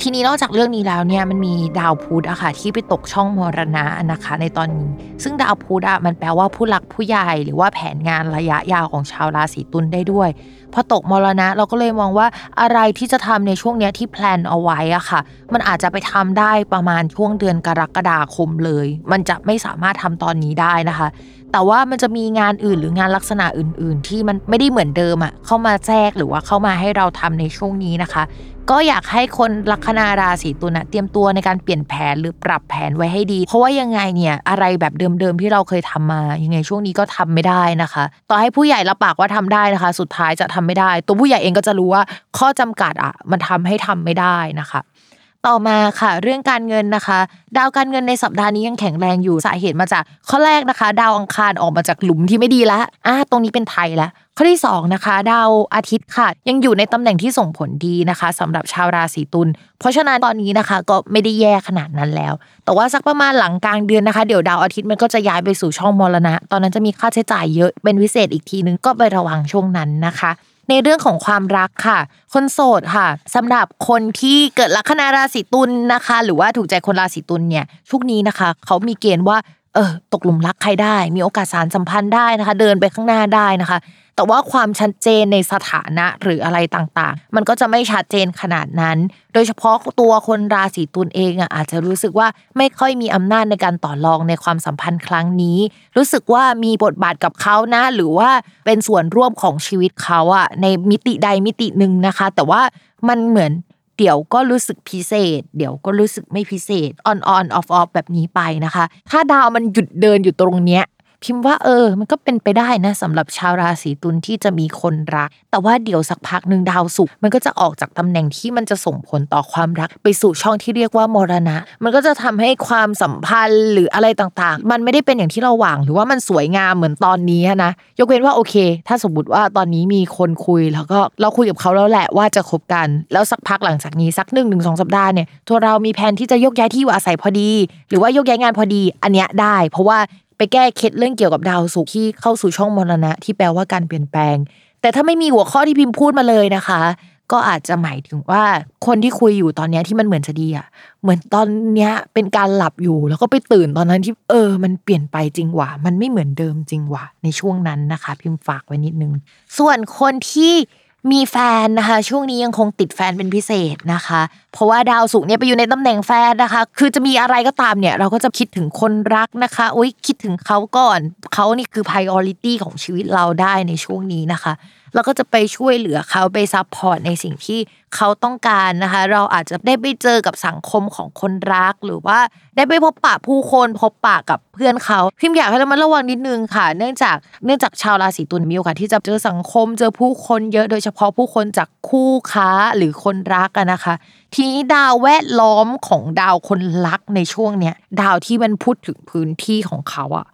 ทีนี้นอกจากเรื่องนี้แล้วเนี่ยมันมีดาวพุธอะค่ะที่ไปตกช่องมรณะนะคะในตอนนี้ ซึ่งดาวพุธอะมันแปลว่าผู้หลักผู้ใหญ่ หรือว่าแผนงานระยะยาวของชาวราศีตุลได้ด้วย พอตกมรณะเราก็เลยมองว่าอะไรที่จะทำในช่วงเนี้ยที่แพลนเอาไว้อะค่ะ มันอาจจะไปทำได้ประมาณช่วงเดือนกรกฎาคมเลย มันจะไม่สามารถทำตอนนี้ได้นะคะ แต่ว่ามันจะมีงานอื่นหรืองานลักษณะอื่น ๆ ที่มันไม่ได้เหมือนเดิมอะเข้ามาแทรกหรือว่าเข้ามาให้เราทำในช่วงนี้นะคะ ก็อยากให้คนลัคนาราศีตุลนะเตรียมตัวในการเปลี่ยนแผนหรือปรับแผนไว้ให้ดี เพราะว่ายังไงเนี่ยอะไรแบบเดิมๆที่เราเคยทำมา ยังไงช่วงนี้ก็ทำไม่ได้นะคะ ต่อให้ผู้ใหญ่รับปากว่าทำได้นะคะ สุดท้ายจะทำไม่ได้ ตัวผู้ใหญ่เองก็จะรู้ว่าข้อจำกัดอะมันทำให้ทำไม่ได้นะคะ ต่อมาค่ะ เรื่องการเงินนะคะ ดาวการเงินในสัปดาห์นี้ยังแข็งแรงอยู่สาเหตุมาจากข้อแรกนะคะ ดาวอังคารออกมาจากหลุมที่ไม่ดีแล้วอ่าตรงนี้เป็นไทยแล้วข้อที่2นะคะดาวอาทิตย์ค่ะ ยังอยู่ในตำแหน่งที่ส่งผลดีนะคะสำหรับชาวราศีตุลเพราะฉะนั้นตอนนี้นะคะก็ไม่ได้แย่ขนาดนั้นแล้ว แต่ว่าสักประมาณหลังกลางเดือนนะคะเดี๋ยวดาวอาทิตย์มันก็จะย้ายไปสู่ช่องมรณะ ตอนนั้นจะมีค่าใช้จ่ายเยอะเป็นพิเศษอีกทีนึงก็ไประวังช่วงนั้นนะคะ ในเรื่องของความรักค่ะ คนโสดค่ะสำหรับคนที่เกิดลัคนาราศีตุลนะคะ หรือว่าถูกใจคนราศีตุลเนี่ยช่วงนี้นะคะ เขามีเกณฑ์ว่า เออตกหลุมรักใครได้ มีโอกาสสารสัมพันธ์ได้นะคะ เดินไปข้างหน้าได้นะคะ แต่ว่าความชัดเจนในสถานะหรืออะไรต่างๆ มันก็จะไม่ชัดเจนขนาดนั้น โดยเฉพาะตัวคนราศีตุลเองอะอาจจะรู้สึกว่าไม่ค่อยมีอำนาจในการต่อรองในความสัมพันธ์ครั้งนี้ รู้สึกว่ามีบทบาทกับเขานะหรือว่าเป็นส่วนร่วมของชีวิตเขาอะในมิติใดมิติหนึ่งนะคะ แต่ว่ามันเหมือน เดี๋ยวก็รู้สึกพิเศษ เดี๋ยวก็รู้สึกไม่พิเศษ on on off off แบบนี้ไปนะคะ ถ้าดาวมันหยุดเดินอยู่ตรงเนี้ย พิมพ์ว่าเออ มันก็เป็นไปได้นะสำหรับชาวราศีตุลที่จะมีคนรัก แต่ว่าเดี๋ยวสักพักหนึ่งดาวศุกร์มันก็จะออกจากตำแหน่งที่มันจะส่งผลต่อความรัก ไปสู่ช่องที่เรียกว่ามรณะ มันก็จะทำให้ความสัมพันธ์หรืออะไรต่างๆ มันไม่ได้เป็นอย่างที่เราหวัง หรือว่ามันสวยงามเหมือนตอนนี้นะยกเว้นว่าโอเค ถ้าสมมติว่าตอนนี้มีคนคุยแล้วก็เราคุยกับเขาแล้วแหละว่าจะคบกัน แล้วสักพักหลังจากนี้สักหนึ่งถึงสองสัปดาห์เนี่ยตัวเรามีแผนที่จะยกย้ายที่อยู่อาศัยพอดี หรือว่ายกย้ายงานพอดีอันเนี้ยได้ เพราะว่า ไปแก้เคล็ดเรื่องเกี่ยวกับดาวศุกร์ที่เข้าสู่ช่องมรณะที่แปลว่าการเปลี่ยนแปลง แต่ถ้าไม่มีหัวข้อที่พิมพ์พูดมาเลยนะคะ ก็อาจจะหมายถึงว่าคนที่คุยอยู่ตอนนี้ที่มันเหมือนจะดีอะ เหมือนตอนเนี้ยเป็นการหลับอยู่แล้วก็ไปตื่นตอนนั้นที่เออ มันเปลี่ยนไปจริงว่ะมันไม่เหมือนเดิมจริงว่ะในช่วงนั้นนะคะ พิมพ์ฝากไว้นิดนึง ส่วนคนที่ มีแฟนนะคะ ช่วงนี้ยังคงติดแฟนเป็นพิเศษนะคะ เพราะว่าดาวศุกร์เนี่ยไปอยู่ในตำแหน่งแฟนนะคะ คือจะมีอะไรก็ตามเนี่ยเราก็จะคิดถึงคนรักนะคะอุ้ยคิดถึงเขาก่อนเขานี่คือ priority ของชีวิตเราได้ในช่วงนี้นะคะ เราก็จะไปช่วยเหลือเขาไป support ในสิ่งที่เขาต้องการนะคะ เราอาจจะได้ไปเจอกับสังคมของคนรัก หรือว่าได้ไปพบปะผู้คนพบปะกับเพื่อนเขาพิมอยากให้เรามาระวังนิดนึงค่ะ เนื่องจากเนื่องจากชาวราศีตุลมีโอกาสที่จะเจอสังคม เจอผู้คนเยอะโดยเฉพาะผู้คนจากคู่ค้าหรือคนรักกันนะคะ ทีนี้ดาวแวดล้อมของดาวคนรักในช่วงเนี้ยดาวที่มันพูดถึงพื้นที่ของเขาอะ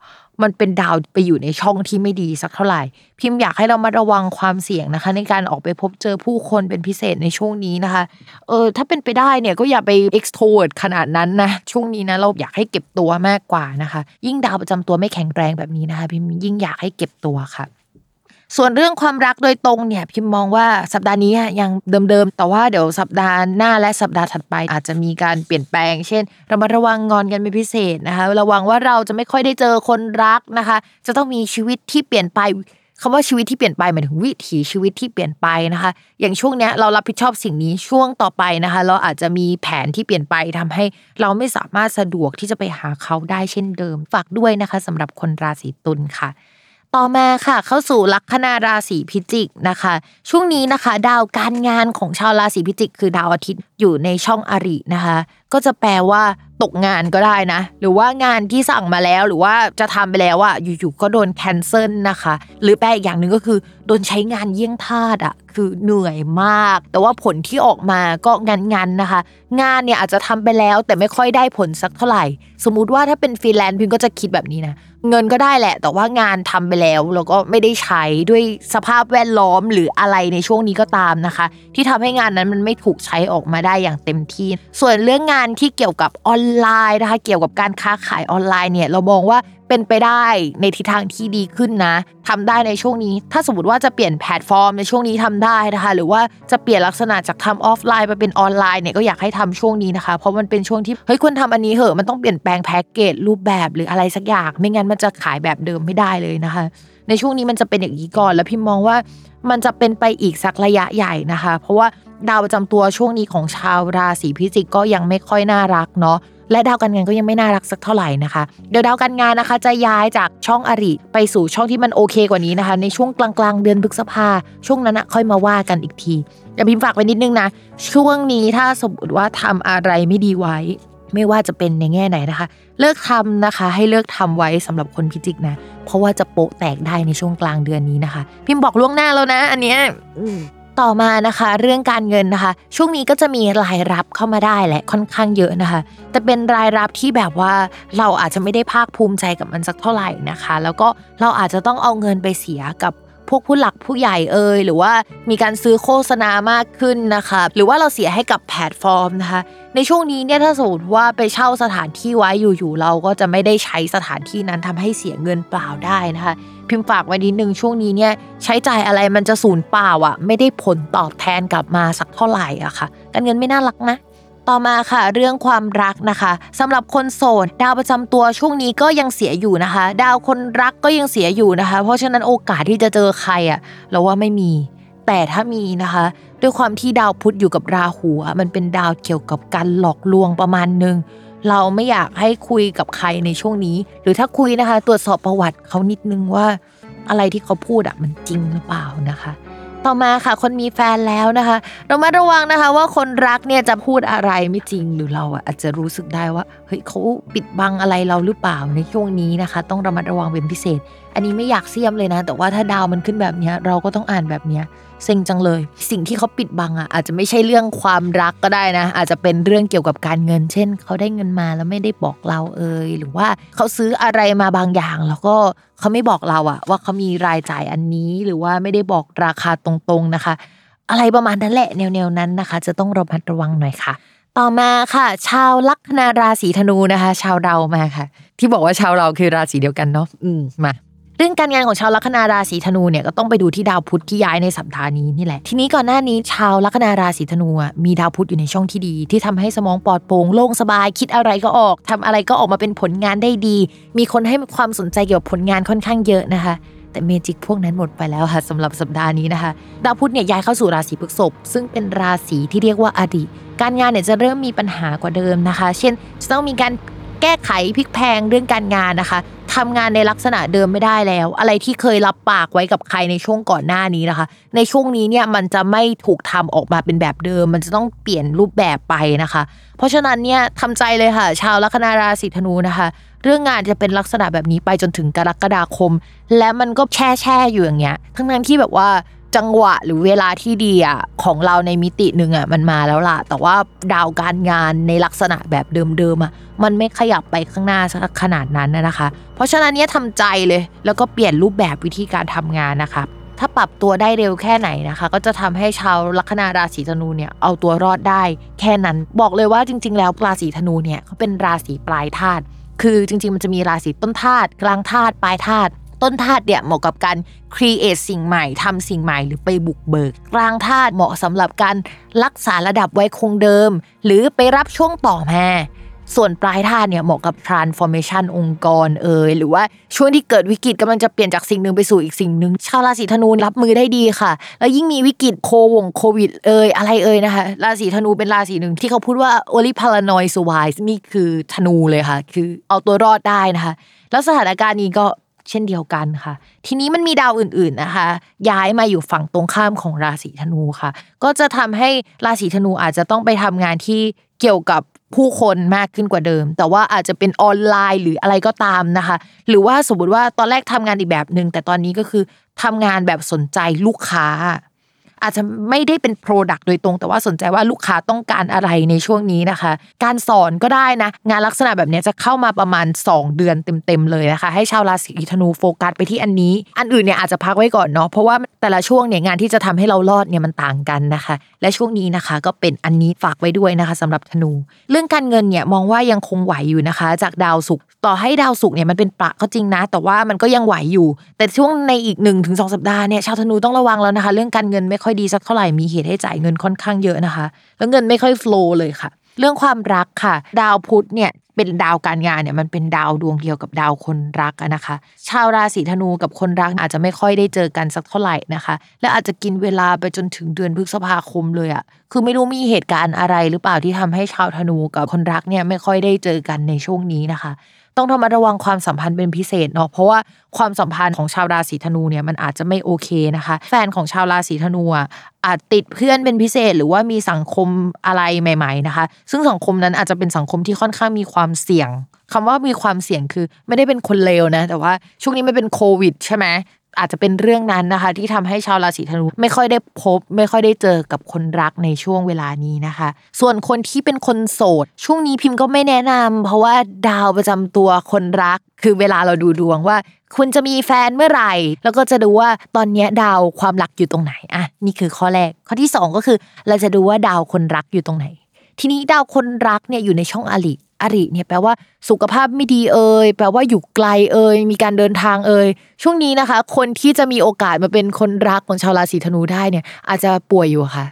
มันเป็นดาวไปอยู่ในช่องที่ไม่ดีสักเท่าไหร่ พิมพ์อยากให้เรามาระวังความเสี่ยงนะคะ ในการออกไปพบเจอผู้คนเป็นพิเศษในช่วงนี้นะคะ เออถ้าเป็นไปได้เนี่ยก็อย่าไป extrovert ขนาดนั้นนะ ช่วงนี้นะเราอยากให้เก็บตัวมากกว่านะคะ ยิ่งดาวประจำตัวไม่แข็งแรงแบบนี้นะคะ พิมพ์ยิ่งอยากให้เก็บตัวค่ะ ส่วนเรื่องความรักโดยตรงเนี่ยพิมมองว่าสัปดาห์นี้ยังเดิมๆ แต่ว่าเดี๋ยวสัปดาห์หน้าและสัปดาห์ถัดไป อาจจะมีการเปลี่ยนแปลง เช่นเรามาระวังงอนกันเป็นพิเศษนะคะระวังว่าเราจะไม่ค่อยได้เจอคนรักนะคะ จะต้องมีชีวิตที่เปลี่ยนไปคำว่าชีวิตที่เปลี่ยนไปหมายถึงวิถีชีวิตที่เปลี่ยนไปนะคะ อย่างช่วงเนี้ยเรารับผิดชอบสิ่งนี้ช่วงต่อไปนะคะ เราอาจจะมีแผนที่เปลี่ยนไปทำให้เราไม่สามารถสะดวกที่จะไปหาเขาได้เช่นเดิมฝากด้วยนะคะสำหรับคนราศีตุลค่ะ ต่อมาค่ะเข้าสู่ลัคนาราศีพิจิกนะคะ ช่วงนี้นะคะ ดาวการงานของชาวราศีพิจิก คือดาวอาทิตย์อยู่ในช่องอรินะคะ ก็จะแปลว่าตกงานก็ได้นะ หรือว่างานที่สั่งมาแล้วหรือว่าจะทำไปแล้วอะอยู่ๆก็โดนแคนเซิลนะคะ หรือแปลอีกอย่างหนึ่งก็คือ โดนใช้งานเยี่ยงทาสอะคือเหนื่อยมาก แต่ว่าผลที่ออกมาก็งันๆนะคะงานเนี่ยอาจจะทำไปแล้วแต่ไม่ค่อยได้ผลสักเท่าไหร่ สมมุติว่าถ้าเป็นฟรีแลนซ์พิมก็จะคิดแบบนี้นะ เงินก็ได้แหละ แต่ว่างานทำไปแล้วแล้วก็ไม่ได้ใช้ด้วยสภาพแวดล้อมหรืออะไรในช่วงนี้ก็ตามนะคะ ที่ทำให้งานนั้นมันไม่ถูกใช้ออกมาได้อย่างเต็มที่ ส่วนเรื่องงานที่เกี่ยวกับออนไลน์นะคะ เกี่ยวกับการค้าขายออนไลน์เนี่ยเรามองว่าเป็นไปได้ในทิศทางที่ดีขึ้นนะทำได้ในช่วงนี้ ถ้าสมมติว่าจะเปลี่ยนแพลตฟอร์มในช่วงนี้ทำได้นะคะ หรือว่าจะเปลี่ยนลักษณะจากทำออฟไลน์ไปเป็นออนไลน์เนี่ยก็อยากให้ทำช่วงนี้นะคะ เพราะมันเป็นช่วงที่เฮ้ยควรทำอันนี้เหอะมันต้องเปลี่ยนแปลงแพ็กเกจรูปแบบหรืออะไรสักอย่าง ไม่งั้นมันจะขายแบบเดิมไม่ได้เลยนะคะ ในช่วงนี้มันจะเป็นอย่างนี้ก่อน แล้วพิมมองว่ามันจะเป็นไปอีกสักระยะใหญ่นะคะ เพราะว่าดาวประจำตัวช่วงนี้ของชาวราศีพิจิกก็ยังไม่ค่อยน่ารักเนาะ และดาวการงานก็ยังไม่น่ารักสักเท่าไหร่นะคะ เดี๋ยวดาวการงานนะคะ จะย้ายจากช่องอริไปสู่ช่องที่มันโอเคกว่านี้นะคะ ในช่วงกลางๆ เดือนพฤษภาช่วงนั้นนะค่อยมาว่ากันอีกทีอย่าพิมพ์ฝากไว้นิดนึงนะช่วงนี้ถ้าสมมติว่าทำอะไรไม่ดีไว้ ไม่ว่าจะเป็นในแง่ไหนนะคะ เลิกทำนะคะ ให้เลิกทำไว้สำหรับคนพิจิกนะ เพราะว่าจะโปะแตกได้ในช่วงกลางเดือนนี้นะคะ พิมพ์บอกล่วงหน้าแล้วนะ อันเนี้ย ต่อมานะคะ เรื่องการเงินนะคะ ช่วงนี้ก็จะมีรายรับเข้ามาได้แหละค่อนข้างเยอะนะคะ แต่เป็นรายรับที่แบบว่าเราอาจจะไม่ได้ภาคภูมิใจกับมันสักเท่าไหร่นะคะ แล้วก็เราอาจจะต้องเอาเงินไปเสียกับ พวกผู้หลักผู้ใหญ่เอ่ยหรือว่ามีการซื้อโฆษณามากขึ้นนะคะหรือว่าเราเสียให้กับแพลตฟอร์มนะคะในช่วงนี้เนี่ยถ้าสมมติว่าไปเช่าสถานที่ไว้อยู่ๆเราก็จะไม่ได้ใช้สถานที่นั้นทำให้เสียเงินเปล่าได้นะคะพิมพ์ฝากไว้นิดนึงช่วงนี้เนี่ยใช้จ่ายอะไรมันจะสูญเปล่าอะไม่ได้ผลตอบแทนกลับมาสักเท่าไหร่อะค่ะการเงินไม่น่ารักนะ ต่อมาค่ะ เรื่องความรักนะคะสำหรับคนโสดดาวประจำตัวช่วงนี้ก็ยังเสียอยู่นะคะ ดาวคนรักก็ยังเสียอยู่นะคะ เพราะฉะนั้นโอกาสที่จะเจอใครอะเราว่าไม่มี แต่ถ้ามีนะคะ ด้วยความที่ดาวพุธอยู่กับราหูมันเป็นดาวเกี่ยวกับการหลอกลวงประมาณนึงเราไม่อยากให้คุยกับใครในช่วงนี้ หรือถ้าคุยนะคะ ตรวจสอบประวัติเขานิดนึงว่า อะไรที่เขาพูดอะมันจริงหรือเปล่านะคะ ต่อมาค่ะ คนมีแฟนแล้วนะคะเรามาระวังนะคะ ว่าคนรักเนี่ยจะพูดอะไรไม่จริงหรือเราอาจจะรู้สึกได้ว่าเฮ้ยเขาปิดบังอะไรเราหรือเปล่าในช่วงนี้นะคะ ต้องระมัดระวังเป็นพิเศษ อันนี้ไม่อยากเสี่ยมเลยนะ แต่ว่าถ้าดาวมันขึ้นแบบนี้เราก็ต้องอ่านแบบนี้เซ็งจังเลย สิ่งที่เขาปิดบังอะอาจจะไม่ใช่เรื่องความรักก็ได้นะ อาจจะเป็นเรื่องเกี่ยวกับการเงิน เช่น เขาได้เงินมาแล้วไม่ได้บอกเราเอยหรือว่าเขาซื้ออะไรมาบางอย่าง แล้วก็เขาไม่บอกเราอะ ว่าเขามีรายจ่ายอันนี้หรือว่าไม่ได้บอกราคาตรงๆนะคะ อะไรประมาณนั้นแหละแนวๆนั้นนะคะ จะต้องระมัดระวังหน่อยค่ะต่อมาค่ะ ชาวลัคนาราศีธนูนะคะ ชาวเรามาค่ะ ที่บอกว่าชาวเราคือราศีเดียวกันเนาะอืมมา เรื่องการงานของชาวลัคนาราศีธนูเนี่ยก็ต้องไปดูที่ดาวพุธที่ย้ายในสัปดาห์นี้นี่แหละ ทีนี้ก่อนหน้านี้ชาวลัคนาราศีธนูมีดาวพุธอยู่ในช่องที่ดี ที่ทำให้สมองปลอดโปร่งโล่งสบายคิดอะไรก็ออกทำอะไรก็ออกมาเป็นผลงานได้ดี มีคนให้ความสนใจเกี่ยวกับผลงานค่อนข้างเยอะนะคะแต่เมจิกพวกนั้นหมดไปแล้วค่ะสำหรับสัปดาห์นี้นะคะดาวพุธเนี่ยย้ายเข้าสู่ราศีพฤษภซึ่งเป็นราศีที่เรียกว่าอดีตการงานเนี่ยจะเริ่มมีปัญหากว่าเดิมนะคะ เช่นจะต้องมีการ แก้ไขพลิกแพงเรื่องการงานนะคะทำงานในลักษณะเดิมไม่ได้แล้ว อะไรที่เคยรับปากไว้กับใครในช่วงก่อนหน้านี้นะคะ ในช่วงนี้เนี่ยมันจะไม่ถูกทำออกมาเป็นแบบเดิม มันจะต้องเปลี่ยนรูปแบบไปนะคะ เพราะฉะนั้นเนี่ยทำใจเลยค่ะ ชาวลัคนาราศีธนูนะคะ เรื่องงานจะเป็นลักษณะแบบนี้ไปจนถึงกรกฎาคม และมันก็แช่แช่อยู่อย่างเงี้ย ทั้งนั้นที่แบบว่า จังหวะหรือเวลาที่ดีอะของเราในมิติหนึ่งอะมันมาแล้วล่ะ แต่ว่าดาวการงานในลักษณะแบบเดิมๆอะมันไม่ขยับไปข้างหน้าสักขนาดนั้นนะคะ เพราะฉะนั้นเนี้ยทำใจเลย แล้วก็เปลี่ยนรูปแบบวิธีการทำงานนะคะถ้าปรับตัวได้เร็วแค่ไหนนะคะ ก็จะทำให้ชาวลัคนาราศีธนูเนี่ยเอาตัวรอดได้ แค่นั้นบอกเลยว่าจริง ๆ แล้วราศีธนูเนี่ยเขาเป็นราศีปลายธาตุคือจริงๆมันจะมีราศีต้นธาตุกลางธาตุปลายธาตุ ต้นธาตุเนี่ยเหมาะกับการครีเอทสิ่งใหม่ทำสิ่งใหม่หรือไปบุกเบิกกลางธาตุเหมาะสำหรับการรักษาระดับไว้คงเดิม หรือไปรับช่วงต่อมาส่วนปลายธาตุเนี่ยเหมาะกับ transformation องค์กรเอ่ยหรือว่าช่วงที่เกิดวิกฤตกำลังจะเปลี่ยนจากสิ่งหนึ่งไปสู่อีกสิ่งหนึ่งชาวราศีธนูรับมือได้ดีค่ะ แล้วยิ่งมีวิกฤตโควงโควิดเอ่ยอะไรเอ่ยนะคะราศีธนูเป็นราศีหนึ่งที่เขาพูดว่า only paranoid survives นี่คือธนูเลยค่ะ คือเอาตัวรอดได้นะคะ แล้วสถานการณ์นี้ก็ เช่นเดียวกันค่ะ ทีนี้มันมีดาวอื่นๆนะคะ ย้ายมาอยู่ฝั่งตรงข้ามของราศีธนูค่ะ ก็จะทำให้ราศีธนูอาจจะต้องไปทำงานที่เกี่ยวกับผู้คนมากขึ้นกว่าเดิม แต่ว่าอาจจะเป็นออนไลน์หรืออะไรก็ตามนะคะ หรือว่าสมมติว่าตอนแรกทำงานอีกแบบหนึ่งแต่ตอนนี้ก็คือทำงานแบบสนใจลูกค้า อาจจะไม่ได้เป็น Product โดยตรง แต่ว่าสนใจว่าลูกค้าต้องการอะไรในช่วงนี้นะคะ การสอนก็ได้นะ งานลักษณะแบบนี้จะเข้ามาประมาณ 2 เดือนเต็มๆเลยนะคะ ให้ชาวราศีธนูโฟกัสไปที่อันนี้ อันอื่นเนี่ยอาจจะพักไว้ก่อนเนาะเพราะว่าแต่ละช่วงเนี่ยงานที่จะทำให้เรารอดเนี่ยมันต่างกันนะคะ และช่วงนี้นะคะ ก็เป็นอันนี้ฝากไว้ด้วยนะคะสำหรับธนู เรื่องการเงินเนี่ยมองว่ายังคงไหวอยู่นะคะ จากดาวศุกร์ต่อให้ดาวศุกร์เนี่ยมันเป็นประก็จริงนะ แต่ว่ามันก็ยังไหวอยู่ แต่ช่วงในอีก1นถึงสสัปดาห์เนี่ยชาวธนูต้องระวังแล้วนะคะ เรื่องการเงินไม่ค่อย่อยดีสักเท่าไหร่มีเหตุให้จ่ายเงินค่อนข้างเยอะนะคะ แล้วเงินไม่ค่อยฟล์เลยค่ะ เรื่องความรักค่ะ ดาวพุธเนี่ยเป็นดาวการงานเนี่ยมันเป็นดาวดวงเดียวกับดาวคนรักนะคะ ชาวราศีธนูกับคนรักอาจจะไม่ค่อยได้เจอกันสักเท่าไหร่นะคะ และอาจจะกินเวลาไปจนถึงเดือนพฤษภาคมเลยอะคือไม่รู้มีเหตุการณ์อะไรหรือเปล่าที่ทำให้ชาวธนูกับคนรักเนี่ยไม่ค่อยได้เจอกันในช่วงนี้นะคะ ต้องระมัดระวังความสัมพันธ์เป็นพิเศษเนาะเพราะว่าความสัมพันธ์ของชาวราศีธนูเนี่ยมันอาจจะไม่โอเคนะคะ แฟนของชาวราศีธนูอาจติดเพื่อนเป็นพิเศษ หรือว่ามีสังคมอะไรใหม่ ๆนะคะ ซึ่งสังคมนั้นอาจจะเป็นสังคมที่ค่อนข้างมีความเสี่ยงคำว่ามีความเสี่ยงคือ ไม่ได้เป็นคนเลวนะ แต่ว่าช่วงนี้ไม่เป็นโควิด ใช่ไหม อาจจะเป็นเรื่องนั้นนะคะ ที่ทำให้ชาวราศีธนูไม่ค่อยได้พบ ไม่ค่อยได้เจอกับคนรักในช่วงเวลานี้นะคะ ส่วนคนที่เป็นคนโสด ช่วงนี้พิมพ์ก็ไม่แนะนำเพราะว่าดาวประจำตัวคนรัก คือเวลาเราดูดวงว่า คุณจะมีแฟนเมื่อไหร่ แล้วก็จะดูว่าตอนนี้ดาวความรักอยู่ตรงไหนอะนี่คือข้อแรกข้อที่ 2 ก็คือ เราจะดูว่าดาวคนรักอยู่ตรงไหน ทีนี้ดาวคนรักเนี่ยอยู่ในช่องอริ อริเนี่ยแปลว่าสุขภาพไม่ดีเอ่ยแปลว่าอยู่ไกลเอ่ยมีการเดินทางเอ่ยช่วงนี้นะคะ คนที่จะมีโอกาสมาเป็นคนรักของชาวราศีธนูได้เนี่ย อาจจะป่วยอยู่ค่ะ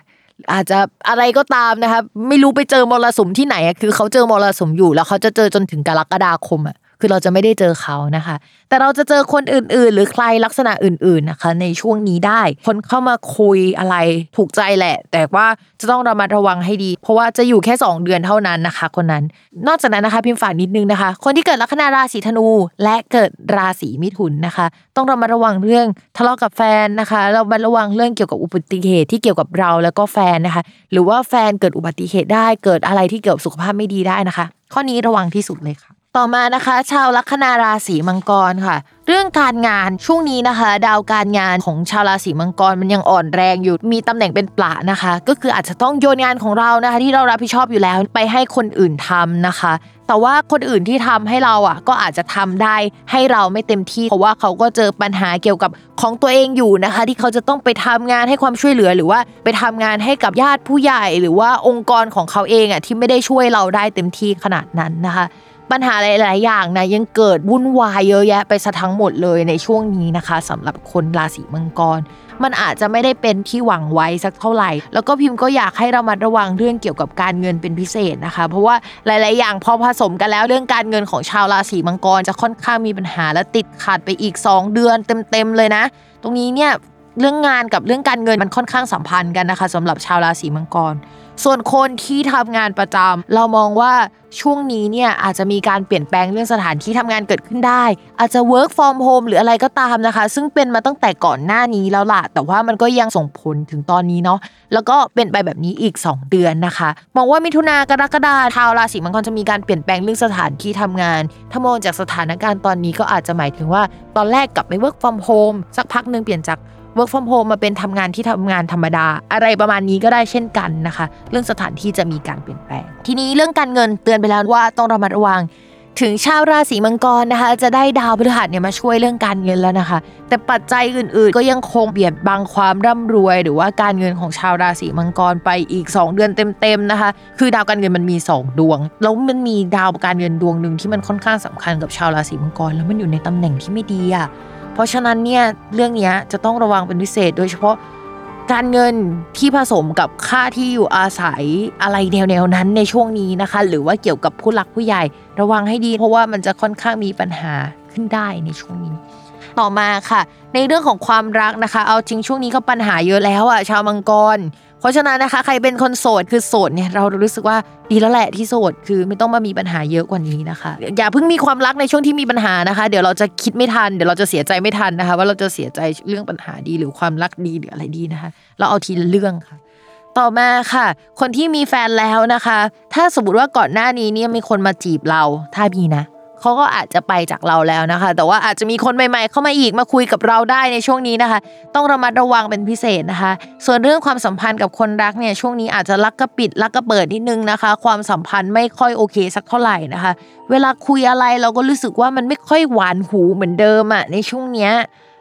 อาจจะอะไรก็ตามนะคะไม่รู้ไปเจอมรสุมที่ไหนคือเขาเจอมรสุมอยู่แล้วเขาจะเจอจนถึงกรกฎาคมอะ คือเราจะไม่ได้เจอเขานะคะ แต่เราจะเจอคนอื่น ๆ หรือใครลักษณะอื่น ๆนะคะ ในช่วงนี้ได้ คนเข้ามาคุยอะไรถูกใจแหละ แต่ว่าจะต้องระมัดระวังให้ดี เพราะว่าจะอยู่แค่ 2 เดือนเท่านั้นนะคะ คนนั้น นอกจากนั้นนะคะพิมพ์ฝากนิดนึงนะคะ คนที่เกิดลัคนาราศีธนูและเกิดราศีมิถุนนะคะ ต้องระมัดระวังเรื่องทะเลาะกับแฟนนะคะเราระวังเรื่องเกี่ยวกับอุบัติเหตุที่เกี่ยวกับเราแล้วก็แฟนนะคะ หรือว่าแฟนเกิดอุบัติเหตุได้เกิดอะไรที่เกี่ยวกับสุขภาพไม่ดีได้นะคะ ข้อนี้ระวังที่สุดเลยค่ะ ต่อมานะคะ ชาวลัคนาราศีมังกรค่ะ เรื่องการงานช่วงนี้นะคะ ดาวการงานของชาวราศีมังกรมันยังอ่อนแรงอยู่มีตำแหน่งเป็นปลานะคะ ก็คืออาจจะต้องโยนงานของเรานะคะ ที่เรารับผิดชอบอยู่แล้วไปให้คนอื่นทำนะคะ แต่ว่าคนอื่นที่ทำให้เราอะ ก็อาจจะทำได้ให้เราไม่เต็มที่ เพราะว่าเขาก็เจอปัญหาเกี่ยวกับของตัวเองอยู่นะคะ ที่เขาจะต้องไปทำงานให้ความช่วยเหลือ หรือว่าไปทำงานให้กับญาติผู้ใหญ่ หรือว่าองค์กรของเขาเองอะที่ไม่ได้ช่วยเราได้เต็มที่ขนาดนั้นนะคะ ปัญหาหลาย ๆ อย่างนะยังเกิดวุ่นวายเยอะแยะไปซะทั้งหมดเลยในช่วงนี้นะคะสำหรับคนราศีมังกร มันอาจจะไม่ได้เป็นที่หวังไว้สักเท่าไหร่ แล้วก็พิมพ์ก็อยากให้เรามาระวังเรื่องเกี่ยวกับการเงินเป็นพิเศษนะคะ เพราะว่าหลาย ๆ อย่างพอผสมกันแล้วเรื่องการเงินของชาวราศีมังกร จะค่อนข้างมีปัญหาและติดขัดไปอีก 2 เดือนเต็ม ๆ เลยนะ ตรงนี้เนี่ย เรื่องงานกับเรื่องการเงินมันค่อนข้างสัมพันธ์กันนะคะสำหรับชาวราศีมังกร ส่วนคนที่ทำงานประจำเรามองว่าช่วงนี้เนี่ยอาจจะมีการเปลี่ยนแปลงเรื่องสถานที่ทำงานเกิดขึ้นได้ อาจจะ work from home หรืออะไรก็ตามนะคะ ซึ่งเป็นมาตั้งแต่ก่อนหน้านี้แล้วล่ะ แต่ว่ามันก็ยังส่งผลถึงตอนนี้เนาะแล้วก็เป็นไปแบบนี้อีก 2 เดือนนะคะ มองว่ามิถุนากรกฎาชาวราศีมังกรจะมีการเปลี่ยนแปลงเรื่องสถานที่ทำงาน ถ้ามองจากสถานการณ์ตอนนี้ก็อาจจะหมายถึงว่าตอนแรกกลับไป work from home สักพักหนึ่งเปลี่ยนจาก work from home มาเป็นทำงานที่ทำงานธรรมดา อะไรประมาณนี้ก็ได้เช่นกันนะคะ เรื่องสถานที่จะมีการเปลี่ยนแปลง ทีนี้เรื่องการเงินเตือนไปแล้วว่าต้องระมัดระวัง ถึงชาวราศีมังกรนะคะ จะได้ดาวพฤหัสเนี่ยมาช่วยเรื่องการเงินแล้วนะคะ แต่ปัจจัยอื่นๆ ก็ยังคงเบียดบังความร่ำรวย หรือว่าการเงินของชาวราศีมังกรไปอีก 2 เดือนเต็มๆนะคะ คือดาวการเงินมันมี 2 ดวง แล้วมันมีดาวการเงินดวงหนึ่งที่มันค่อนข้างสำคัญกับชาวราศีมังกร แล้วมันอยู่ในตำแหน่งที่ไม่ดีอะ เพราะฉะนั้นเนี่ยเรื่องนี้จะต้องระวังเป็นพิเศษ โดยเฉพาะการเงินที่ผสมกับค่าที่อยู่อาศัยอะไรแนวๆนั้นในช่วงนี้นะคะ หรือว่าเกี่ยวกับผู้หลักผู้ใหญ่ ระวังให้ดี เพราะว่ามันจะค่อนข้างมีปัญหาขึ้นได้ในช่วงนี้ ต่อมาค่ะ ในเรื่องของความรักนะคะ เอาจริงช่วงนี้ก็ปัญหาเยอะแล้วอะชาวมังกร ราะฉะนั้นนะคะใครเป็นคนโสดคือโสดเนี่ยเรารู้สึกว่าดีแล้วแหละที่โสดคือไม่ต้องมามีปัญหาเยอะกว่านี้นะคะ อย่าเพิ่งมีความรักในช่วงที่มีปัญหานะคะ เดี๋ยวเราจะคิดไม่ทันเดี๋ยวเราจะเสียใจไม่ทันนะคะ ว่าเราจะเสียใจเรื่องปัญหาดีหรือความรักดีหรืออะไรดีนะคะ เราเอาทีละเรื่องค่ะต่อมาค่ะ คนที่มีแฟนแล้วนะคะ ถ้าสมมติว่าก่อนหน้านี้เนี่ยมีคนมาจีบเรา ถ้ามีนะ เขาก็อาจจะไปจากเราแล้วนะคะ แต่ว่าอาจจะมีคนใหม่ๆ เข้ามาอีกมาคุยกับเราได้ในช่วงนี้นะคะ ต้องระมัดระวังเป็นพิเศษนะคะ ส่วนเรื่องความสัมพันธ์กับคนรักเนี่ยช่วงนี้อาจจะรักก็ปิดรักก็เปิดนิดนึงนะคะ ความสัมพันธ์ไม่ค่อยโอเคสักเท่าไหร่นะคะ เวลาคุยอะไรเราก็รู้สึกว่ามันไม่ค่อยหวานหูเหมือนเดิมอะในช่วงเนี้ย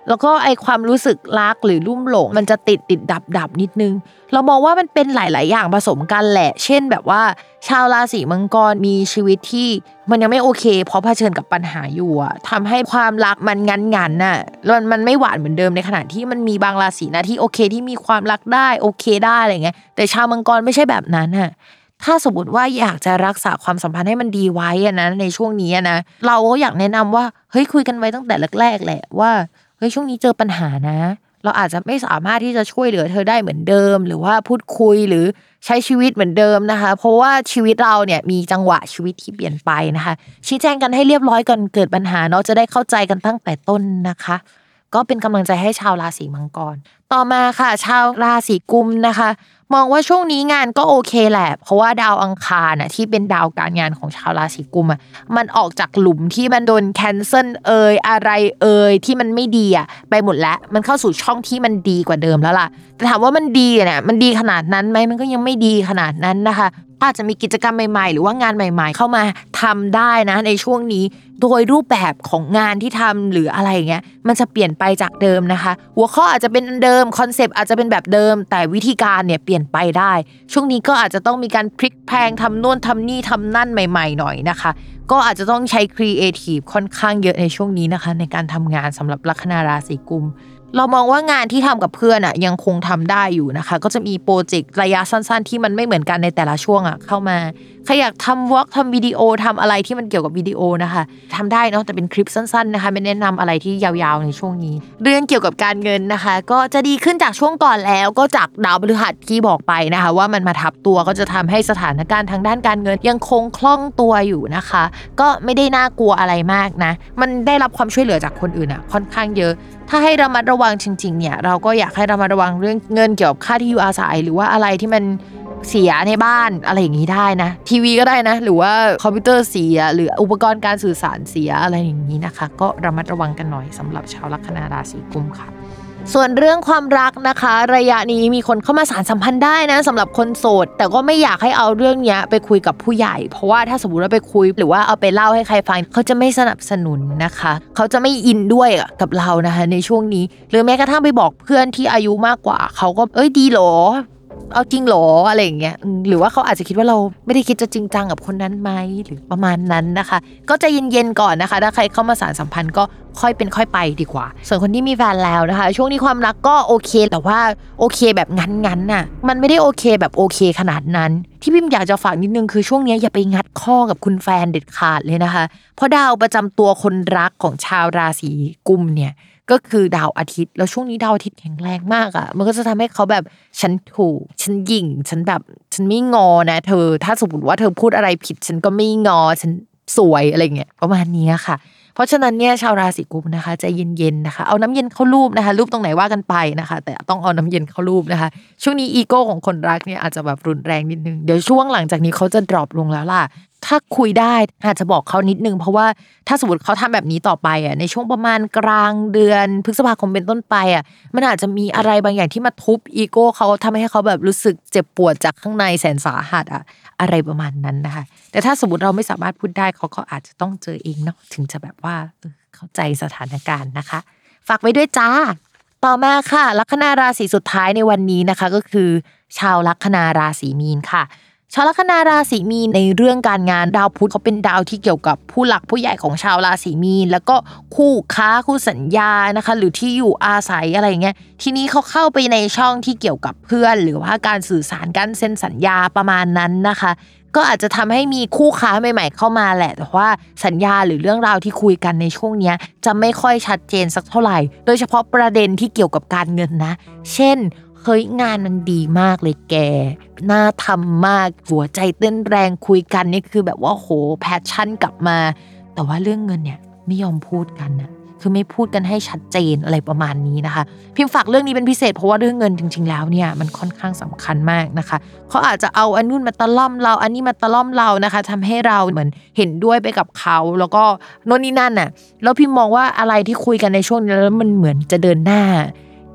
แล้วก็ไอความรู้สึกรักหรือรุ่มหลง มันจะติดติดดับดับนิดนึง เรามองว่ามันเป็นหลาย ๆ อย่างผสมกันแหละ เช่นแบบว่า ชาวราศีมังกรมีชีวิตที่มันยังไม่โอเค เพราะเผชิญกับปัญหาอยู่อะทำให้ความรักมันงันงันน่ะมันมันไม่หวานเหมือนเดิมในขณะที่มันมีบางราศีนะที่โอเคที่มีความรักได้โอเคได้อะไรเงี้ยแต่ชาวมังกรไม่ใช่แบบนั้นน่ะถ้าสมมติว่าอยากจะรักษาความสัมพันธ์ให้มันดีไว้อะนะในช่วงนี้นะเราก็อยากแนะนำว่าเฮ้ยคุยกันไว้ตั้งแต่แรกๆแหละว่า เฮ้ยช่วงนี้เจอปัญหานะ เราอาจจะไม่สามารถที่จะช่วยเหลือเธอได้เหมือนเดิม หรือว่าพูดคุยหรือใช้ชีวิตเหมือนเดิมนะคะ เพราะว่าชีวิตเราเนี่ยมีจังหวะชีวิตที่เปลี่ยนไปนะคะ ชี้แจงกันให้เรียบร้อยก่อนเกิดปัญหาเนาะจะได้เข้าใจกันตั้งแต่ต้นนะคะ ก็เป็นกำลังใจให้ชาวราศีมังกร ต่อมาค่ะ ชาวราศีกุมภ์นะคะ มองว่าช่วงนี้งานก็โอเคแหละ เพราะว่าดาวอังคารน่ะที่เป็นดาวการงานของชาวราศีกุมภ์อะมันออกจากหลุมที่มันโดน cancel เอ่ยอะไรเอ่ยที่มันไม่ดีอะไปหมดแล้ว มันเข้าสู่ช่องที่มันดีกว่าเดิมแล้วล่ะแต่ถามว่ามันดีเนี่ยมันดีขนาดนั้นไหมมันก็ยังไม่ดีขนาดนั้นนะคะ อาจจะมีกิจกรรมใหม่ๆ หรือว่างานใหม่ ๆ เข้ามาทำได้นะในช่วงนี้ โดยรูปแบบของงานที่ทำหรืออะไรเงี้ยมันจะเปลี่ยนไปจากเดิมนะคะ หัวข้ออาจจะเป็นเดิมคอนเซปต์อาจจะเป็นแบบเดิม แต่วิธีการเนี่ยเปลี่ยนไปได้ ช่วงนี้ก็อาจจะต้องมีการพลิกแพลงทำนู่นทำนี่ทำนั่นใหม่ ๆ หน่อยนะคะ ก็อาจจะต้องใช้ครีเอทีฟค่อนข้างเยอะในช่วงนี้นะคะ ในการทำงานสำหรับลัคนาราศีกุมภ์ เรามองว่างานที่ทำกับเพื่อนอะยังคงทำได้อยู่นะคะ ก็จะมีโปรเจกต์ระยะสั้น ๆ ที่มันไม่เหมือนกันในแต่ละช่วงอะเข้ามา ใครอยากทำ vlog ทำวิดีโอทำอะไรที่มันเกี่ยวกับวิดีโอนะคะทำได้เนาะแต่เป็นคลิปสั้นๆนะคะไม่แนะนำอะไรที่ยาวๆในช่วงนี้ เรื่องเกี่ยวกับการเงินนะคะ ก็จะดีขึ้นจากช่วงก่อนแล้วก็จากดาวพฤหัสที่บอกไปนะคะ ว่ามันมาทับตัวก็จะทำให้สถานการณ์ทางด้านการเงินยังคงคล่องตัวอยู่นะคะ ก็ไม่ได้น่ากลัวอะไรมากนะ มันได้รับความช่วยเหลือจากคนอื่นอะค่อนข้างเยอะ ถ้าให้ระมัดระวังจริงๆเนี่ยเราก็อยากให้ระมัดระวังเรื่องเงินเกี่ยวกับค่าที่อยู่อาศัย หรือว่าอะไรที่มัน เสียในบ้านอะไรอย่างนี้ได้นะ ทีวีก็ได้นะ หรือว่าคอมพิวเตอร์เสีย หรืออุปกรณ์การสื่อสารเสียอะไรอย่างนี้นะคะ ก็ระมัดระวังกันหน่อยสำหรับชาวลัคนาราศีกุมค่ะส่วนเรื่องความรักนะคะ ระยะนี้มีคนเข้ามาสารสัมพันธ์ได้นะสำหรับคนโสด แต่ก็ไม่อยากให้เอาเรื่องนี้ไปคุยกับผู้ใหญ่ เพราะว่าถ้าสมมติว่าไปคุย หรือว่าเอาไปเล่าให้ใครฟังเขาจะไม่สนับสนุนนะคะ เขาจะไม่อินด้วยกับเรานะคะ ในช่วงนี้ หรือแม้กระทั่งไปบอกเพื่อนที่อายุมากกว่า เขาก็เอ้ยดีหรอ เอาจริงหรออะไรอย่างเงี้ยหรือว่าเขาอาจจะคิดว่าเราไม่ได้คิดจะจริงจังกับคนนั้นไหมหรือประมาณนั้นนะคะ ก็จะเย็นๆก่อนนะคะ ถ้าใครเข้ามาสารสัมพันธ์ก็ค่อยเป็นค่อยไปดีกว่า ส่วนคนที่มีแฟนแล้วนะคะ ช่วงนี้ความรักก็โอเค แต่ว่าโอเคแบบงั้นๆน่ะ มันไม่ได้โอเคแบบโอเคขนาดนั้น ที่พิมอยากจะฝากนิดนึงคือช่วงนี้อย่าไปงัดข้อกับคุณแฟนเด็ดขาดเลยนะคะ เพราะดาวประจำตัวคนรักของชาวราศีกุมเนี่ย ก็คือดาวอาทิตย์ แล้วช่วงนี้ดาวอาทิตย์แข็งแรงมากอะ่ะ มันก็จะทำให้เขาแบบฉันถูก ฉันยิ่ง ฉันแบบ ฉันไม่งอนะ เธอ ถ้าสมมติว่าเธอพูดอะไรผิด ฉันก็ไม่งอ ฉันสวยอะไรเงี้ยประมาณนี้ค่ะ เพราะฉะนั้นเนี่ยชาวราศีกุมนะคะใจเย็นๆนะคะ เอาน้ำเย็นเข้ารูปนะคะ รูปตรงไหนว่ากันไปนะคะ แต่ต้องเอาน้ำเย็นเข้ารูปนะคะ ช่วงนี้อีโก้ของคนรักเนี่ยอาจจะแบบรุนแรงนิดนึง เดี๋ยวช่วงหลังจากนี้เขาจะดรอปลงแล้วล่ะ ถ้าคุยได้อาจจะบอกเขานิดนึง เพราะว่าถ้าสมมติเขาทำแบบนี้ต่อไปอะในช่วงประมาณกลางเดือน พฤษภาคมเป็นต้นไปอะมันอาจจะมีอะไรบางอย่างที่มาทุบอีโก้เขาทำให้เขาแบบรู้สึกเจ็บปวดจากข้างในแสนสาหัสอะอะไรประมาณนั้นนะคะ แต่ถ้าสมมติเราไม่สามารถพูดได้เขาก็อาจจะต้องเจอเองเนาะถึงจะแบบว่าเออเข้าใจสถานการณ์นะคะ ฝากไว้ด้วยจ้าต่อมาค่ะลัคนาราศีสุดท้ายในวันนี้นะคะ ก็คือ ชาวลัคนาราศีมีนค่ะ ชาวลัคนาราศีมีนในเรื่องการงานดาวพุธเขาเป็นดาวที่เกี่ยวกับผู้หลักผู้ใหญ่ของชาวราศีมีน แล้วก็คู่ค้าคู่สัญญานะคะ หรือที่อยู่อาศัยอะไรเงี้ยทีนี้เขาเข้าไปในช่องที่เกี่ยวกับเพื่อน หรือว่าการสื่อสารการเซ็นสัญญาประมาณนั้นนะคะ ก็อาจจะทำให้มีคู่ค้าใหม่ ๆ เข้ามาแหละแต่ว่าสัญญาหรือเรื่องราวที่คุยกันในช่วงเนี้ยจะไม่ค่อยชัดเจนสักเท่าไหร่ โดยเฉพาะประเด็นที่เกี่ยวกับการเงินนะ เช่น เฮ้ยงานมันดีมากเลยแก น่าทำมากหัวใจเต้นแรงคุยกันนี่คือแบบว่าโหแพชชั่นกลับมา แต่ว่าเรื่องเงินเนี่ยไม่ยอมพูดกันนะคือไม่พูดกันให้ชัดเจนอะไรประมาณนี้นะคะ พิมพ์ฝากเรื่องนี้เป็นพิเศษเพราะว่าเรื่องเงินจริง ๆ แล้วเนี่ยมันค่อนข้างสำคัญมากนะคะเขาอาจจะเอาอันนู้นมาตะล่อมเรา อันนี้มาตะล่อมเรานะคะทำให้เราเหมือนเห็นด้วยไปกับเขา แล้วก็โน่นนี่นั่นน่ะแล้วพิมมองว่าอะไรที่คุยกันในช่วงนี้แล้วมันเหมือนจะเดินหน้า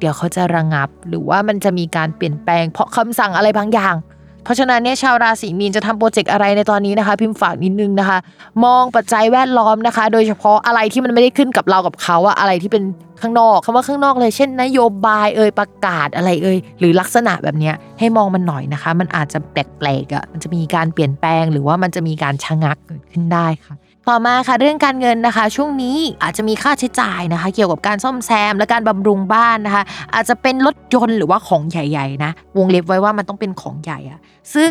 เดี๋ยวเขาจะระงับ หรือว่ามันจะมีการเปลี่ยนแปลง เพราะคำสั่งอะไรบางอย่าง เพราะฉะนั้นเนี่ยชาวราศีมีนจะทำโปรเจกต์อะไรในตอนนี้นะคะ พิมพ์ฝากนิดนึงนะคะ มองปัจจัยแวดล้อมนะคะ โดยเฉพาะอะไรที่มันไม่ได้ขึ้นกับเรากับเขาอะอะไรที่เป็นข้างนอกคำว่าข้างนอกเลยเช่น นโยบายเอ่ยประกาศอะไรเอ่ยหรือลักษณะแบบนี้ให้มองมันหน่อยนะคะ มันอาจจะแปลกๆอะมันจะมีการเปลี่ยนแปลง หรือว่ามันจะมีการชะงักเกิดขึ้นได้ค่ะ ต่อมาค่ะเรื่องการเงินนะคะ ช่วงนี้อาจจะมีค่าใช้จ่ายนะคะ เกี่ยวกับการซ่อมแซมและการบำรุงบ้านนะคะ อาจจะเป็นรถยนต์หรือว่าของใหญ่ๆนะวงเล็บไว้ว่ามันต้องเป็นของใหญ่อะซึ่ง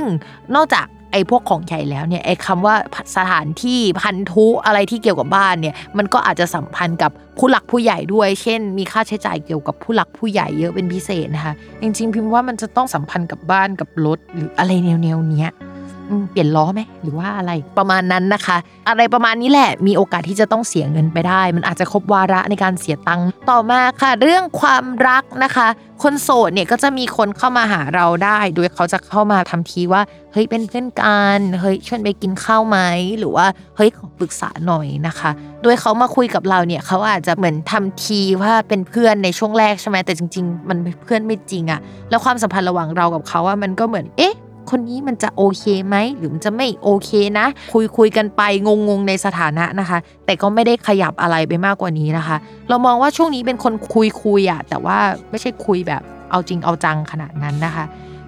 นอกจากไอ้พวกของใหญ่แล้วเนี่ยไอ้คำว่าสถานที่พันธุอะไรที่เกี่ยวกับบ้านเนี่ยมันก็อาจจะสัมพันธ์กับผู้หลักผู้ใหญ่ด้วย เช่น มีค่าใช้จ่ายเกี่ยวกับผู้หลักผู้ใหญ่เยอะเป็นพิเศษนะคะจริงๆพิมพ์ว่ามันจะต้องสัมพันธ์กับบ้านกับรถหรืออะไรแนวๆเนี้ย เปลี่ยนล้อไหมหรือว่าอะไรประมาณนั้นนะคะ อะไรประมาณนี้แหละมีโอกาสที่จะต้องเสียเงินไปได้ มันอาจจะครบวาระในการเสียตังค์ต่อมาค่ะ เรื่องความรักนะคะ คนโสดเนี่ยก็จะมีคนเข้ามาหาเราได้ โดยเขาจะเข้ามาทำทีว่าเฮ้ยเป็นเพื่อนกันเฮ้ยชวนไปกินข้าวไหมหรือว่าเฮ้ยขอปรึกษาหน่อยนะคะ โดยเขามาคุยกับเราเนี่ยเขาอาจจะเหมือนทำทีว่าเป็นเพื่อนในช่วงแรกใช่ไหมแต่จริง ๆ มันเป็นเพื่อนไม่จริงอะแล้วความสัมพันธ์ระหว่างเรากับเขาว่ามันก็เหมือนเอ๊ะ คนนี้มันจะโอเคไหมหรือมันจะไม่โอเคนะ คุยคุยกันไปงงงในสถานะนะคะ แต่ก็ไม่ได้ขยับอะไรไปมากกว่านี้นะคะ เรามองว่าช่วงนี้เป็นคนคุยคุยอะแต่ว่าไม่ใช่คุยแบบเอาจริงเอาจังขนาดนั้นนะคะ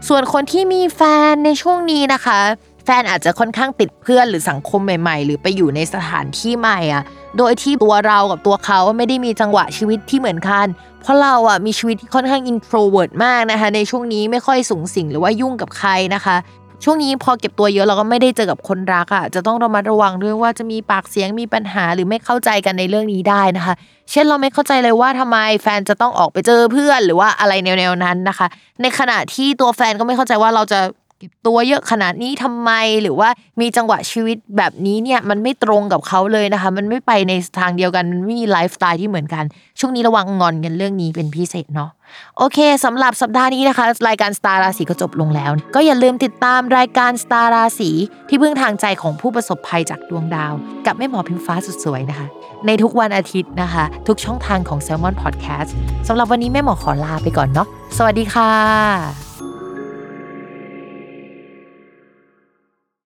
ส่วนคนที่มีแฟนในช่วงนี้นะคะ แฟนอาจจะค่อนข้างติดเพื่อนหรือสังคมใหม่ ๆ หรือไปอยู่ในสถานที่ใหม่อะโดยที่ตัวเรากับตัวเขาไม่ได้มีจังหวะชีวิตที่เหมือนกัน เพราะเราอะมีชีวิตที่ค่อนข้าง introvert มากนะคะ ในช่วงนี้ไม่ค่อยสูงสิงหรือว่ายุ่งกับใครนะคะ ช่วงนี้พอเก็บตัวเยอะเราก็ไม่ได้เจอกับคนรักอะจะต้องระมัดระวังด้วยว่าจะมีปากเสียงมีปัญหาหรือไม่เข้าใจกันในเรื่องนี้ได้นะคะ เช่นเราไม่เข้าใจเลยว่าทำไมแฟนจะต้องออกไปเจอเพื่อนหรือว่าอะไรแนวๆนั้นนะคะ ในขณะที่ตัวแฟนก็ไม่เข้าใจว่าเราจะ เก็บตัวเยอะขนาดนี้ทำไม หรือว่ามีจังหวะชีวิตแบบนี้เนี่ยมันไม่ตรงกับเขาเลยนะคะ มันไม่ไปในทางเดียวกันมันไม่มีไลฟ์สไตล์ที่เหมือนกัน ช่วงนี้ระวังงอนกันเรื่องนี้เป็นพิเศษเนาะโอเคสำหรับสัปดาห์นี้นะคะ รายการสตาร์ราศีก็จบลงแล้ว ก็อย่าลืมติดตามรายการสตาร์ราศีที่พึ่งทางใจของผู้ประสบภัยจากดวงดาว กับแม่หมอพิมฟ้าสุดสวยนะคะ ในทุกวันอาทิตย์นะคะ ทุกช่องทางของ Salmon Podcast สำหรับวันนี้แม่หมอขอลาไปก่อนเนาะสวัสดีค่ะ